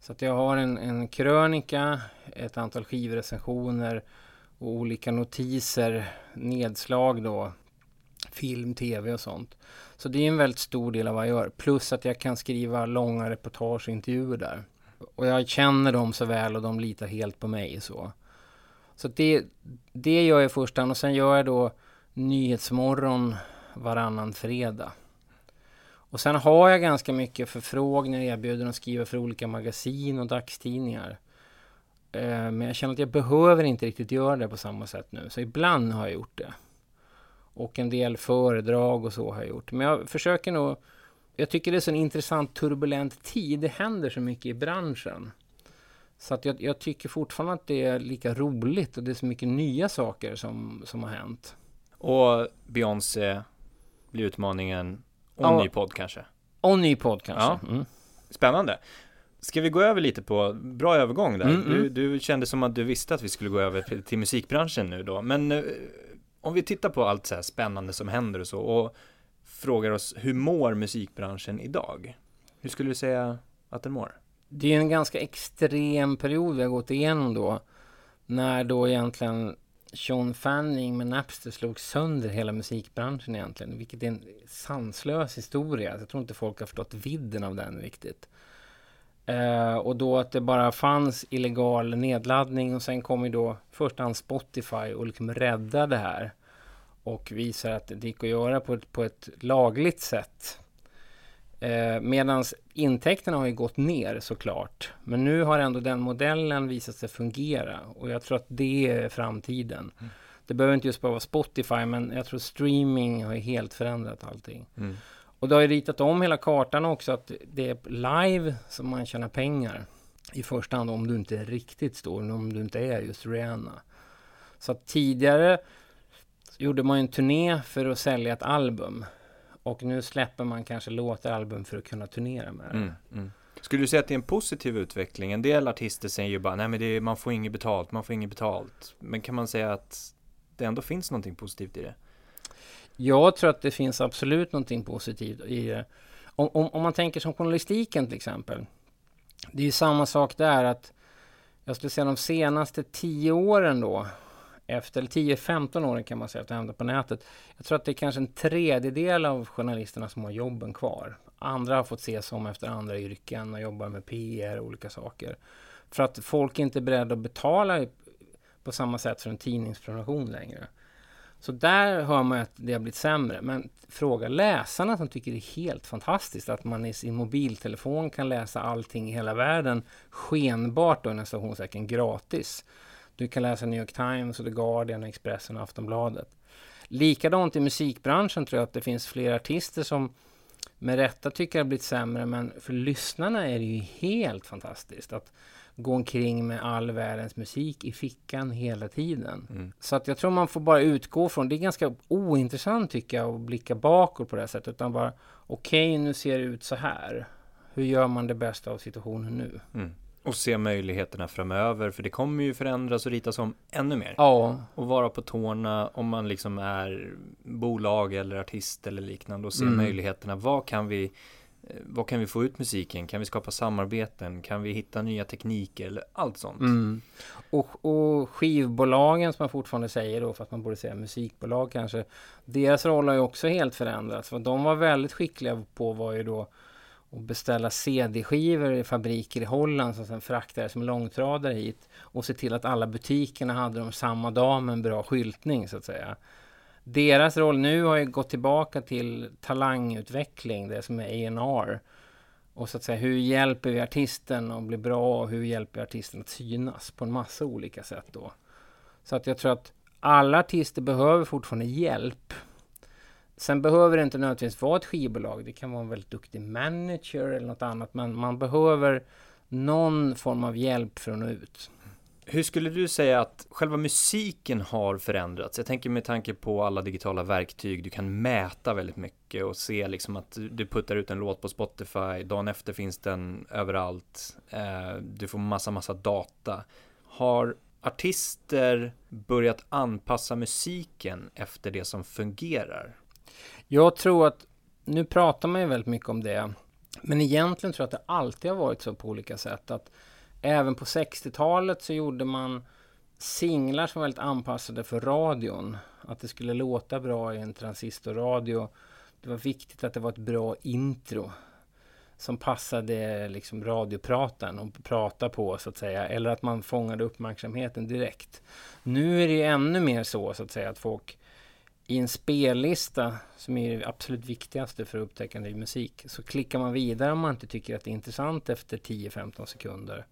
Så att jag har en, en krönika, ett antal skivrecensioner och olika notiser, nedslag då, film, tv och sånt. Så det är en väldigt stor del av vad jag gör. Plus att jag kan skriva långa reportage och intervjuer där. Och jag känner dem så väl och de litar helt på mig. Så, så att det, det gör jag i första hand. Och sen gör jag då Nyhetsmorgon varannan fredag. Och sen har jag ganska mycket förfrågningar, erbjuden att skriva för olika magasin och dagstidningar. Eh, men jag känner att jag behöver inte riktigt göra det på samma sätt nu. Så ibland har jag gjort det. Och en del föredrag och så har jag gjort. Men jag försöker nog... Jag tycker det är så en intressant turbulent tid. Det händer så mycket i branschen. Så att jag, jag tycker fortfarande att det är lika roligt och det är så mycket nya saker som, som har hänt. Och Beyoncé blir utmaningen och Ja. ny podd kanske. Och ny podd kanske. Ja. Mm. Spännande. Ska vi gå över lite på, bra övergång där. Mm, Du, mm. du kände som att du visste att vi skulle gå över till, till musikbranschen nu då. Men eh, om vi tittar på allt så här spännande som händer och så och frågar oss hur mår musikbranschen idag? Hur skulle du säga att den mår? Det är en ganska extrem period vi har gått igenom då. När då egentligen Sean Fanning med Napster slog sönder hela musikbranschen egentligen. Vilket är en sanslös historia. Jag tror inte folk har förstått vidden av den riktigt. Eh, och då att det bara fanns illegal nedladdning och sen kom ju då först hand Spotify och liksom räddade det här. Och visar att det gick att göra på ett, på ett lagligt sätt. Eh, Medan intäkterna har ju gått ner såklart. Men nu har ändå den modellen visat sig fungera. Och jag tror att det är framtiden. Mm. Det behöver inte just bara vara Spotify, men jag tror streaming har ju helt förändrat allting. Mm. Och det har ju ritat om hela kartan också, att det är live som man tjänar pengar. I första hand om du inte är riktigt stor, om du inte är just Rihanna. Så att tidigare gjorde man en turné för att sälja ett album. Och nu släpper man kanske låtar album för att kunna turnera med det. Mm. Mm. Skulle du säga att det är en positiv utveckling? En del artister säger ju bara, nej men är, man får inget betalt, man får inget betalt. Men kan man säga att det ändå finns någonting positivt i det? Jag tror att det finns absolut någonting positivt i det. Om, om, om man tänker som journalistiken till exempel. Det är ju samma sak där att jag skulle säga de senaste tio åren då. Efter, 10-15 åren kan man säga att det händer på nätet. Jag tror att det är kanske en tredjedel av journalisterna som har jobben kvar. Andra har fått se som om efter andra yrken och jobbar med PR och olika saker. För att folk inte är beredda att betala på samma sätt för en tidningsprenumeration längre. Så där hör man att det har blivit sämre. Men fråga läsarna som tycker det är helt fantastiskt att man i sin mobiltelefon kan läsa allting i hela världen skenbart då, stationstecken gratis. Du kan läsa New York Times, och The Guardian, Expressen och Aftonbladet. Likadant i musikbranschen tror jag att det finns fler artister som med rätta tycker det har blivit sämre, men för lyssnarna är det ju helt fantastiskt att gå omkring med all världens musik i fickan hela tiden. Mm. Så att jag tror man får bara utgå från, det är ganska ointressant tycker jag att blicka bakåt på det här sättet, utan bara okej, okay, nu ser det ut så här. Hur gör man det bästa av situationen nu? Mm. Och se möjligheterna framöver, för det kommer ju förändras och ritas om ännu mer. Ja. Och vara på tårna om man liksom är bolag eller artist eller liknande och se mm. möjligheterna. Vad kan vi eh, vad kan vi få ut musiken? Kan vi skapa samarbeten? Kan vi hitta nya tekniker? Eller allt sånt. Mm. Och, och, skivbolagen som man fortfarande säger då, fast man borde säga musikbolag kanske. Deras roll har ju också helt förändrats. För de var väldigt skickliga på var ju då och beställa CD-skivor i fabriker i Holland som sen fraktades som långtradare hit och se till att alla butikerna hade dem samma dag med en bra skyltning så att säga. Deras roll nu har ju gått tillbaka till talangutveckling, det som är A&R och så att säga hur hjälper vi artisten att bli bra och hur hjälper vi artisten att synas på en massa olika sätt då. Så att jag tror att alla artister behöver fortfarande hjälp Sen behöver det inte nödvändigtvis vara ett skivbolag. Det kan vara en väldigt duktig manager eller något annat. Men man behöver någon form av hjälp för att nå ut. Hur skulle du säga att själva musiken har förändrats? Jag tänker med tanke på alla digitala verktyg. Du kan mäta väldigt mycket och se liksom att du puttar ut en låt på Spotify. Dagen efter finns den överallt. Eh, du får massa, massa data. Har artister börjat anpassa musiken efter det som fungerar? Jag tror att, nu pratar man ju väldigt mycket om det, men egentligen tror jag att det alltid har varit så på olika sätt att även på 60-talet så gjorde man singlar som var väldigt anpassade för radion. Att det skulle låta bra i en transistorradio. Det var viktigt att det var ett bra intro som passade liksom radioprataren och prata på så att säga. Eller att man fångade uppmärksamheten direkt. Nu är det ju ännu mer så så att säga att folk i en spellista, som är det absolut viktigaste för att upptäcka ny musik, så klickar man vidare om man inte tycker att det är intressant efter 10-15 sekunder.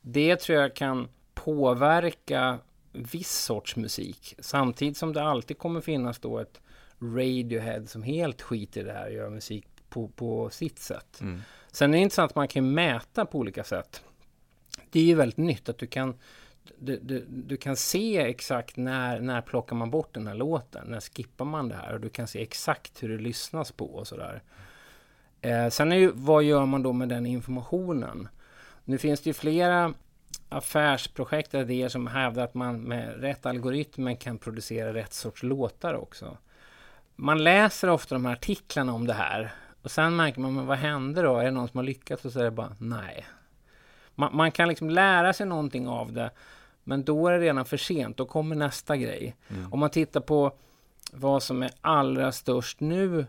Det tror jag kan påverka viss sorts musik, samtidigt som det alltid kommer finnas då ett Radiohead som helt skiter i det här och gör musik på, på sitt sätt. Mm. Sen är det intressant att man kan mäta på olika sätt. Det är ju väldigt nytt att du kan du, du, du, kan se exakt när, när plockar man bort den här låten, när skippar man det här och du kan se exakt hur det lyssnas på och sådär. Eh, sen är ju, vad gör man då med den informationen? Nu finns det ju flera affärsprojekt och idéer som hävdar att man med rätt algoritmer kan producera rätt sorts låtar också. Man läser ofta de här artiklarna om det här och sen märker man, men vad händer då? Är det någon som har lyckats? Och så är det bara, nej. Man, man kan liksom lära sig någonting av det men då är det redan för sent, då kommer nästa grej. Mm. Om man tittar på vad som är allra störst nu,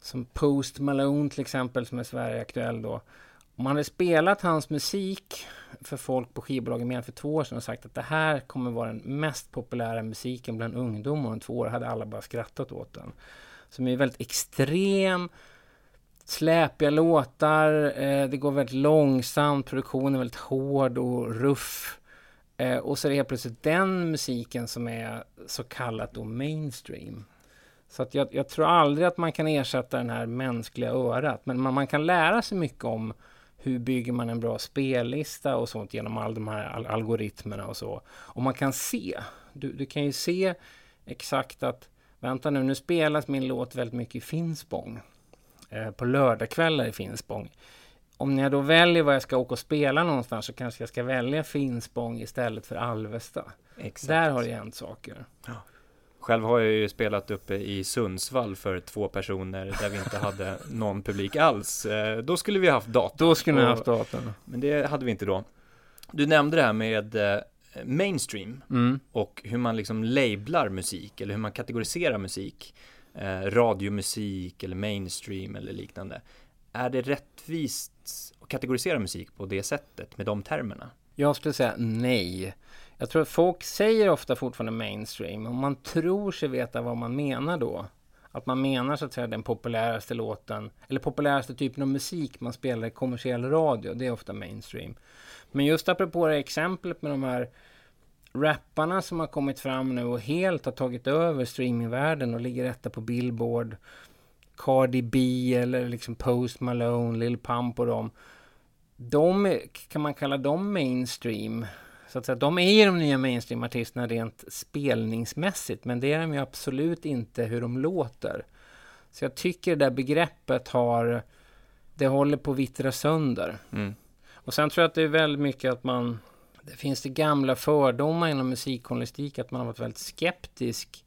som Post Malone till exempel, som är Sverige-aktuell då. Om man hade spelat hans musik för folk på skivbolagen mer än för två år sedan och sagt att det här kommer vara den mest populära musiken bland ungdomar om två år, hade alla bara skrattat åt den. Som är väldigt extrem, släpiga låtar, eh, det går väldigt långsamt, produktionen är väldigt hård och ruff. Eh, och så är det helt plötsligt den musiken som är så kallat då mainstream. Så att jag, jag, tror aldrig att man kan ersätta den här mänskliga örat. Men man, man, kan lära sig mycket om hur bygger man en bra spellista och sånt genom alla de här al algoritmerna och så. Och man kan se. Du, du kan ju se exakt att vänta nu, nu spelas min låt väldigt mycket i Finspång. Eh, på lördagskvällar i Finspång om jag då väljer var jag ska åka och spela någonstans så kanske jag ska välja Finspång istället för Alvesta. Exakt. Där har det hänt saker. Ja. Själv har jag ju spelat uppe i Sundsvall för två personer där vi inte hade någon publik alls. Eh, då skulle vi haft datorn. Då skulle vi haft datorn. Men det hade vi inte då. Du nämnde det här med eh, mainstream mm. och hur man liksom lablar musik eller hur man kategoriserar musik. Eh, radiomusik eller mainstream eller liknande. Är det rättvist att kategorisera musik på det sättet med de termerna? Jag skulle säga nej. Jag tror att folk säger ofta fortfarande mainstream och man tror sig veta vad man menar då. Att man menar så att säga den populäraste låten eller populäraste typen av musik man spelar i kommersiell radio. Det är ofta mainstream. Men just apropå det exemplet med de här rapparna som har kommit fram nu och helt har tagit över streamingvärlden och ligger etta på Billboard. Cardi B eller liksom Post Malone, Lil Pump och dem. De kan man kalla dem mainstream. Så att säga, de är ju de nya mainstream-artisterna rent spelningsmässigt, men det är de ju absolut inte hur de låter. Så jag tycker det där begreppet har, det håller på att vittra sönder. Mm. Och sen tror jag att det är väldigt mycket att man, det finns det gamla fördomar inom musikjournalistik, att man har varit väldigt skeptisk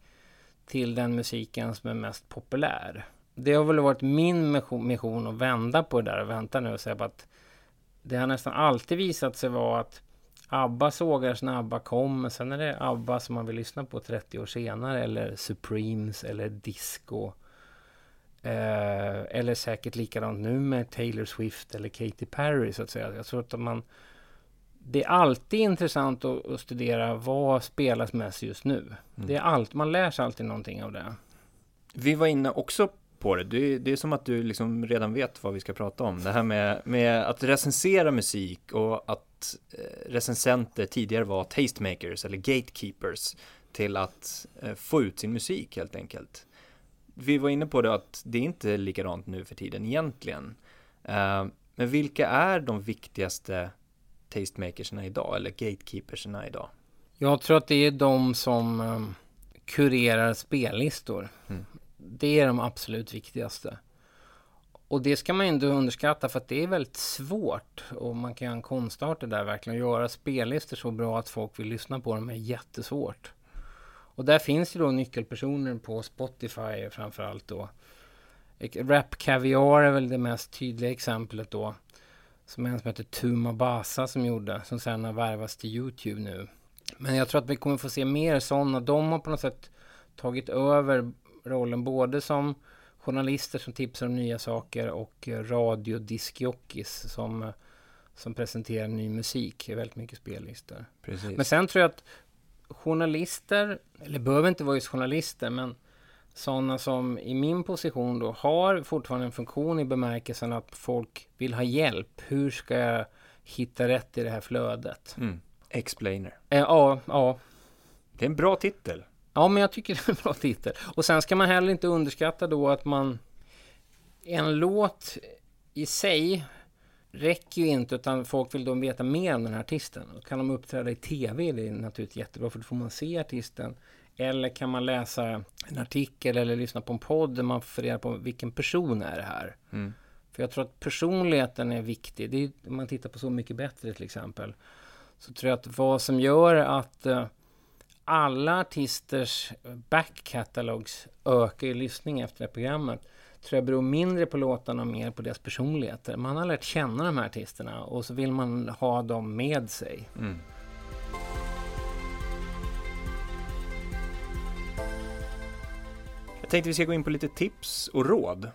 till den musiken som är mest populär. Det har väl varit min mission att vända på det där och vänta nu och säga att det har nästan alltid visat sig vara att ABBA sågar när ABBA kom, men sen är det ABBA som man vill lyssna på 30 år senare, eller Supremes, eller Disco. Eh, eller säkert likadant nu med Taylor Swift eller Katy Perry, så att säga. Jag tror att man... Det är alltid intressant att, att studera vad spelas mest just nu. Mm. Det är allt, man lär sig alltid någonting av det. Vi var inne också på det. Det, det är som att du liksom redan vet vad vi ska prata om. Det här med, med att recensera musik och att eh, recensenter tidigare var tastemakers eller gatekeepers till att eh, få ut sin musik helt enkelt. Vi var inne på det att det är inte likadant nu för tiden egentligen. Eh, men vilka är de viktigaste tastemakersna idag eller gatekeepersna idag? Jag tror att det är de som kurerar spellistor. Mm det är de absolut viktigaste. Och det ska man ju inte underskatta för att det är väldigt svårt. Och man kan göra en konstart det där verkligen. Göra spellistor så bra att folk vill lyssna på dem är jättesvårt. Och där finns ju då nyckelpersoner på Spotify framförallt då. Rap Caviar är väl det mest tydliga exemplet då. Som är en som heter Tuma Basa som gjorde. Som sen har värvats till Youtube nu. Men jag tror att vi kommer få se mer sådana. De har på något sätt tagit över rollen både som journalister som tipsar om nya saker och radiodiskjockeys som, som presenterar ny musik. Väldigt mycket spellistor. Precis. Men sen tror jag att journalister, eller behöver inte vara just journalister, men sådana som i min position då har fortfarande en funktion i bemärkelsen att folk vill ha hjälp. Hur ska jag hitta rätt i det här flödet? Mm. Explainer. Eh, ja, ja. Det är en bra titel. Ja, men jag tycker det är en bra titel. Och sen ska man heller inte underskatta då att man... En låt i sig räcker ju inte, utan folk vill då veta mer om den här artisten. kan de uppträda i TV, det är naturligtvis jättebra, för då får man se artisten. Eller kan man läsa en artikel eller lyssna på en podd där man får reda på vilken person är det här. Mm. För jag tror att personligheten är viktig. Det är, om man tittar på Så mycket bättre till exempel. Så tror jag att vad som gör att uh, alla artisters backcatalogs ökar ju lyssning efter det här programmet tror jag beror mindre på låtarna och mer på deras personligheter. Man har lärt känna de här artisterna och så vill man ha dem med sig. Mm. Jag tänkte vi ska gå in på lite tips och råd.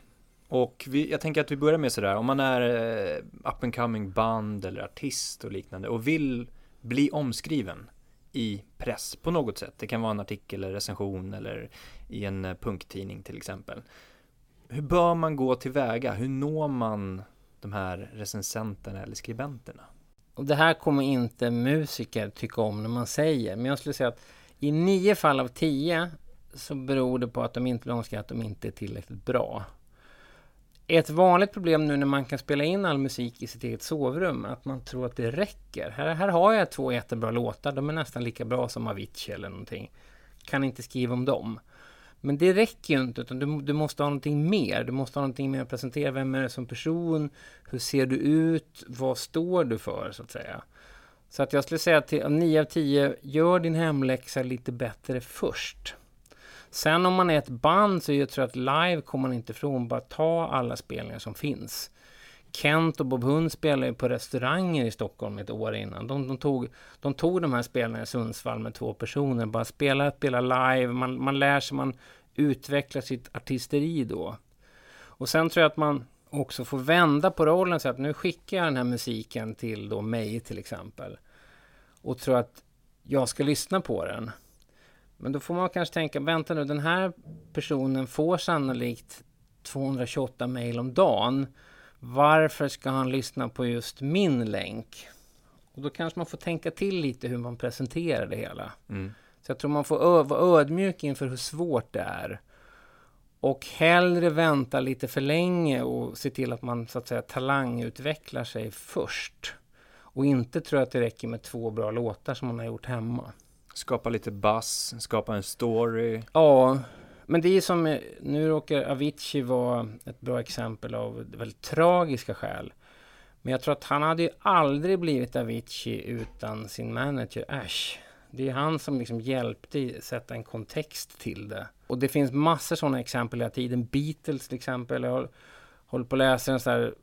Och vi, jag tänker att vi börjar med sådär, om man är eh, up and coming band eller artist och liknande och vill bli omskriven i press på något sätt. Det kan vara en artikel eller recension eller i en punkttidning punktidning till exempel. Hur bör man gå tillväga? Hur når man de här recensenterna eller skribenterna? Och det här kommer inte musiker tycka om när man säger, men jag skulle säga att i nio fall av tio så beror det på att de inte önskar att de inte är tillräckligt bra. Ett vanligt problem nu när man kan spela in all musik i sitt eget sovrum, att man tror att det räcker. Här, här har jag två jättebra låtar, de är nästan lika bra som Avicii eller någonting. Kan inte skriva om dem. Men det räcker ju inte, utan du, du, måste ha någonting mer. Du måste ha någonting mer att presentera. Vem är du som person? Hur ser du ut? Vad står du för, så att säga? Så att jag skulle säga till 9 av 10, gör din hemläxa lite bättre först. Sen om man är ett band så jag tror jag att live kommer man inte ifrån. Bara ta alla spelningar som finns. Kent och Bob Hund spelade ju på restauranger i Stockholm ett år innan. De, de, tog, de tog de här spelningarna i Sundsvall med två personer. Bara spela, spela live. Man, man lär sig, man utvecklar sitt artisteri då. Och sen tror jag att man också får vända på rollen. Så att nu skickar jag den här musiken till då mig till exempel. Och tror att jag ska lyssna på den. Men då får man kanske tänka, vänta nu, den här personen får sannolikt 228 mejl om dagen. Varför ska han lyssna på just min länk? Och då kanske man får tänka till lite hur man presenterar det hela. Mm. Så jag tror man får vara ödmjuk inför hur svårt det är. Och hellre vänta lite för länge och se till att man så att säga talangutvecklar sig först. Och inte tro att det räcker med två bra låtar som man har gjort hemma. Skapa lite buzz, skapa en story. Ja, men det är som, nu råkar Avicii vara ett bra exempel av väldigt tragiska skäl. Men jag tror att han hade ju aldrig blivit Avicii utan sin manager Ash. Det är han som liksom hjälpte sätta en kontext till det. Och det finns massor sådana exempel hela tiden. Beatles till exempel. Jag håller på att läsa en sån här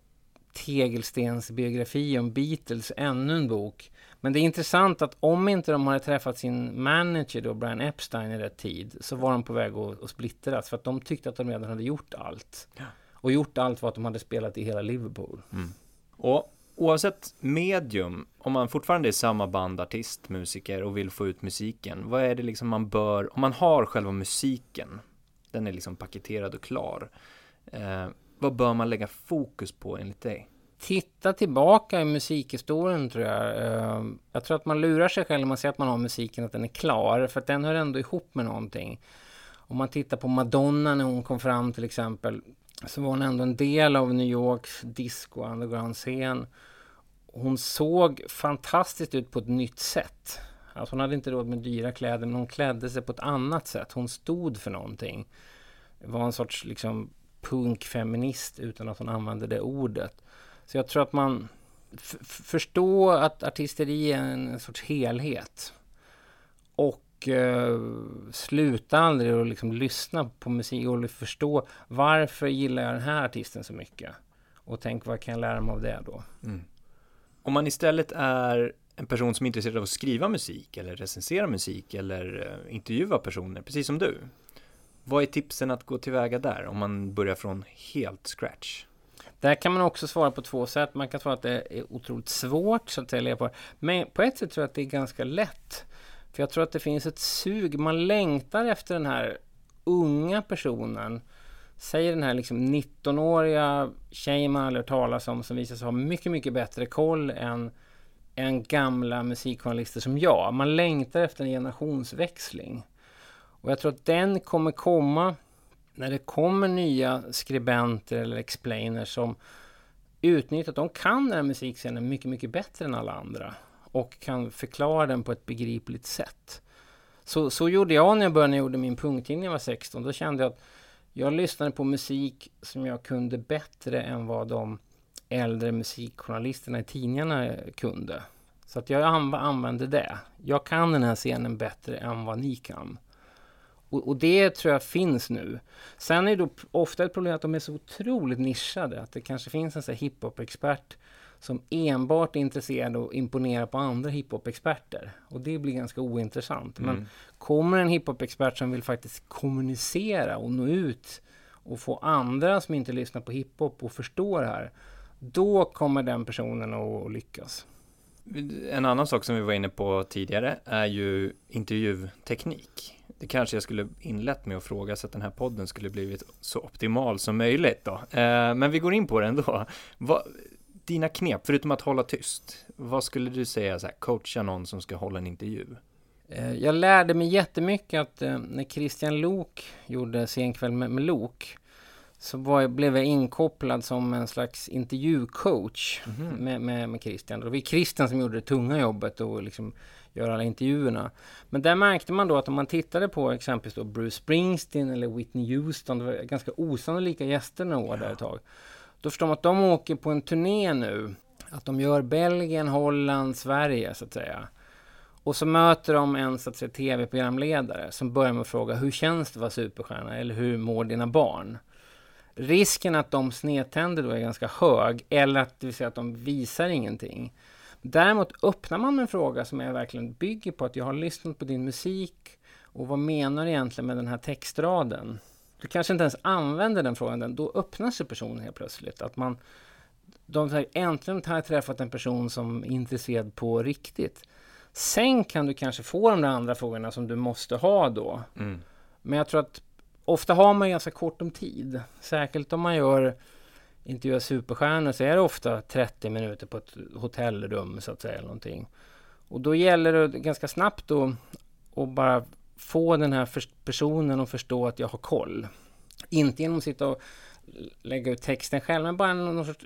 tegelstensbiografi om Beatles, ännu en bok. Men det är intressant att om inte de hade träffat sin manager då, Brian Epstein i rätt tid, så var de på väg att, att splittras. För att de tyckte att de redan hade gjort allt. Ja. Och gjort allt var att de hade spelat i hela Liverpool. Mm. Och oavsett medium, om man fortfarande är samma band, artist, musiker och vill få ut musiken, vad är det liksom man bör, om man har själva musiken, den är liksom paketerad och klar, eh, vad bör man lägga fokus på enligt dig? Titta tillbaka i musikhistorien tror jag. Ehm, jag tror att man lurar sig själv när man säger att man har musiken, att den är klar, för att den hör ändå ihop med någonting. Om man tittar på Madonna när hon kom fram till exempel, så var hon ändå en del av New Yorks disco underground-scen. Hon såg fantastiskt ut på ett nytt sätt. Alltså hon hade inte råd med dyra kläder, men hon klädde sig på ett annat sätt. Hon stod för någonting. Det var en sorts liksom punkfeminist utan att hon använde det ordet. Så jag tror att man förstår att artisteri är en sorts helhet. Och eh, sluta aldrig att liksom lyssna på musik och förstå varför gillar jag den här artisten så mycket? Och tänk vad kan jag lära mig av det då? Mm. Om man istället är en person som är intresserad av att skriva musik eller recensera musik eller eh, intervjua personer, precis som du. Vad är tipsen att gå tillväga där om man börjar från helt scratch? Där kan man också svara på två sätt. Man kan svara att det är otroligt svårt så att säga, på. Men på ett sätt tror jag att det är ganska lätt. För jag tror att det finns ett sug. Man längtar efter den här unga personen. Säg den här liksom 19-åriga tjejen man aldrig hört talas om som visar sig ha mycket, mycket bättre koll än, än gamla musikjournalister som jag. Man längtar efter en generationsväxling. Och jag tror att den kommer komma när det kommer nya skribenter eller explainers som utnyttjar att de kan den här musikscenen mycket, mycket bättre än alla andra och kan förklara den på ett begripligt sätt. Så, så gjorde jag när jag började när jag gjorde min punkttidning när jag var 16. Då kände jag att jag lyssnade på musik som jag kunde bättre än vad de äldre musikjournalisterna i tidningarna kunde. Så att jag använde det. Jag kan den här scenen bättre än vad ni kan. Och, och, det tror jag finns nu. Sen är det då ofta ett problem att de är så otroligt nischade. Att det kanske finns en hiphop-expert som enbart är intresserad av att imponera på andra hiphop-experter. Och det blir ganska ointressant. Mm. Men kommer en hiphop-expert som vill faktiskt kommunicera och nå ut och få andra som inte lyssnar på hiphop och förstå det här. Då kommer den personen att lyckas. En annan sak som vi var inne på tidigare är ju intervjuteknik. Det kanske jag skulle inlett med att fråga så att den här podden skulle blivit så optimal som möjligt då. Eh, men vi går in på det ändå. Vad, dina knep, förutom att hålla tyst, vad skulle du säga, så här, coacha någon som ska hålla en intervju? Eh, jag lärde mig jättemycket att eh, när Christian Lok gjorde Senkväll med, med Lok så var, blev jag inkopplad som en slags intervjucoach mm -hmm. med, med, med Christian. Det var Christian som gjorde det tunga jobbet och liksom göra alla intervjuerna. Men där märkte man då att om man tittade på exempelvis då Bruce Springsteen eller Whitney Houston, det var ganska osannolika gäster några år ja. där ett tag. Då förstår man att de åker på en turné nu. Att de gör Belgien, Holland, Sverige så att säga. Och så möter de en så att säga, tv-programledare som börjar med att fråga hur känns det att vara superstjärna eller hur mår dina barn? Risken att de snedtänder då är ganska hög eller att, det vill säga att de visar ingenting. Däremot öppnar man med en fråga som är verkligen bygger på att jag har lyssnat på din musik och vad menar du egentligen med den här textraden? Du kanske inte ens använder den frågan, då öppnar sig personen helt plötsligt. Att man, de säger, äntligen har jag träffat en person som är intresserad på riktigt. Sen kan du kanske få de där andra frågorna som du måste ha då. Mm. Men jag tror att ofta har man ganska kort om tid. Särskilt om man gör intervjuar superstjärnor så är det ofta 30 minuter på ett hotellrum så att säga. Eller någonting. Och då gäller det ganska snabbt då att bara få den här personen att förstå att jag har koll. Inte genom att sitta och lägga ut texten själv, men bara någon sorts,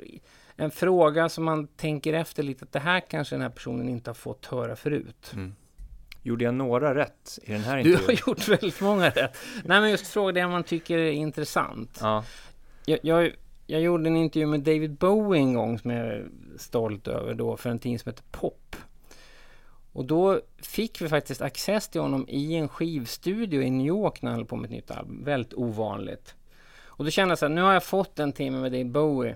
en fråga som man tänker efter lite, att det här kanske den här personen inte har fått höra förut. Mm. Gjorde jag några rätt i den här intervjun? Du har gjort väldigt många rätt. Nej, men just fråga det man tycker är intressant. Ja. Jag, jag, jag gjorde en intervju med David Bowie en gång som jag är stolt över då för en tidning som heter Pop. Och då fick vi faktiskt access till honom i en skivstudio i New York när han höll på med ett nytt album. Väldigt ovanligt. Och då kände jag så här, nu har jag fått en timme med David Bowie.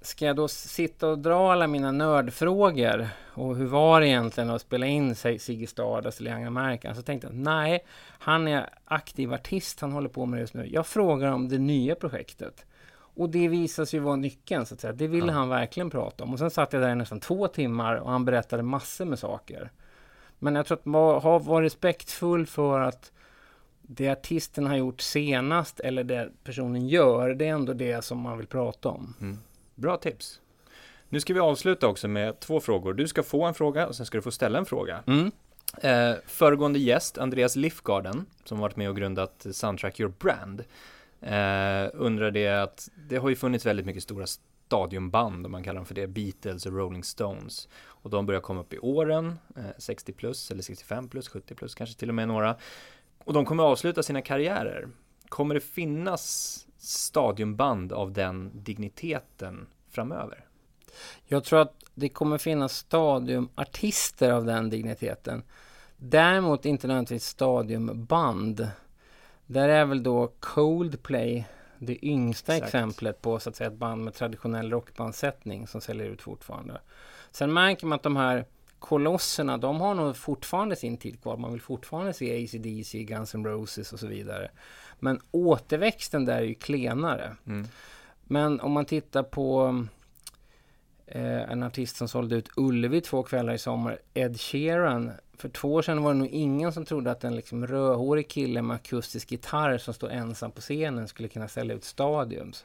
Ska jag då sitta och dra alla mina nördfrågor? Och hur var det egentligen att spela in Ziggy Stardust eller Young American? Så tänkte jag, nej, han är aktiv artist, han håller på med det just nu. Jag frågar om det nya projektet. Och det visade sig vara nyckeln, så att säga. Det ville ja. han verkligen prata om. Och sen satt jag där i nästan två timmar och han berättade massor med saker. Men jag tror att har varit respektfull för att det artisten har gjort senast eller det personen gör, det är ändå det som man vill prata om. Mm. Bra tips. Nu ska vi avsluta också med två frågor. Du ska få en fråga och sen ska du få ställa en fråga. Mm. Eh, föregående gäst, Andreas Lifgarden, som varit med och grundat Soundtrack Your Brand, eh, det att det har ju funnits väldigt mycket stora stadiumband, om man kallar dem för det, Beatles och Rolling Stones. Och de börjar komma upp i åren, eh, 60 plus eller 65 plus, 70 plus, kanske till och med några. Och de kommer avsluta sina karriärer. Kommer det finnas stadiumband av den digniteten framöver? Jag tror att det kommer finnas stadiumartister av den digniteten. Däremot inte nödvändigtvis stadiumband. Där är väl då Coldplay det yngsta Exakt. exemplet på så att säga ett band med traditionell rockbandsättning som säljer ut fortfarande. Sen märker man att de här kolosserna, de har nog fortfarande sin tid kvar. Man vill fortfarande se ACDC, Guns N' Roses och så vidare. Men återväxten där är ju klenare. Mm. Men om man tittar på eh, en artist som sålde ut Ullevi två kvällar i sommar, Ed Sheeran. För två år sedan var det nog ingen som trodde att en liksom rödhårig kille med akustisk gitarr som står ensam på scenen skulle kunna sälja ut stadiums.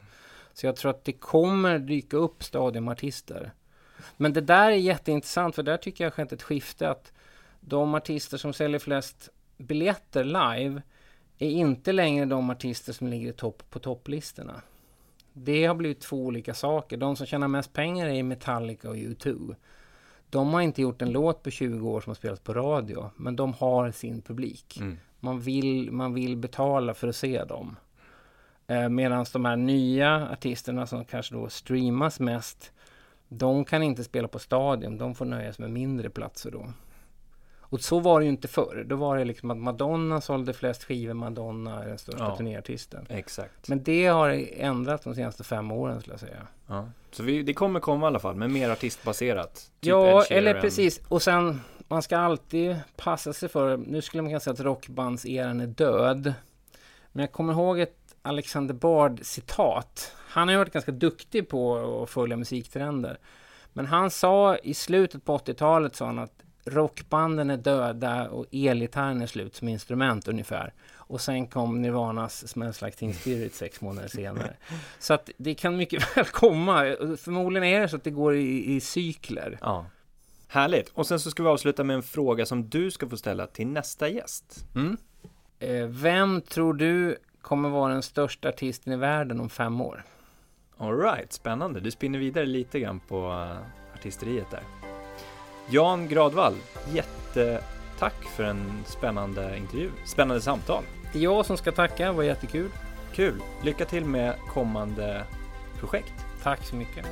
Så jag tror att det kommer dyka upp stadiumartister. Men det där är jätteintressant för där tycker jag har skett ett skifte att de artister som säljer flest biljetter live är inte längre de artister som ligger i topp på topplistorna. Det har blivit två olika saker. De som tjänar mest pengar är Metallica och U2. De har inte gjort en låt på 20 år som har spelats på radio, men de har sin publik. Mm. Man, vill, man vill betala för att se dem. Eh, Medan de här nya artisterna som kanske då streamas mest, de kan inte spela på stadion. De får nöja sig med mindre platser då. Och så var det ju inte förr. Då var det liksom att Madonna sålde flest skivor. Madonna är den största ja, turnéartisten. Exakt. Men det har ändrats de senaste fem åren skulle jag säga. Ja. Så vi, det kommer komma i alla fall, men mer artistbaserat. Typ ja, eller precis. Och sen, man ska alltid passa sig för, nu skulle man kunna säga att rockbandseran är död. Men jag kommer ihåg ett Alexander Bard citat. Han har ju varit ganska duktig på att följa musiktrender. Men han sa i slutet på 80-talet sa han att rockbanden är döda och elgitarren är slut som instrument ungefär. Och sen kom Nirvanas Smells Like Teen Spirit sex månader senare. Så att det kan mycket väl komma. Förmodligen är det så att det går i, i cykler. Ja. Härligt. Och sen så ska vi avsluta med en fråga som du ska få ställa till nästa gäst. Mm. Eh, vem tror du kommer vara den största artisten i världen om fem år? Alright, spännande. Du spinner vidare lite grann på uh, artisteriet där. Jan Gradvall, jättetack för en spännande intervju, spännande samtal. Det är jag som ska tacka, det var jättekul. Kul! Lycka till med kommande projekt. Tack så mycket.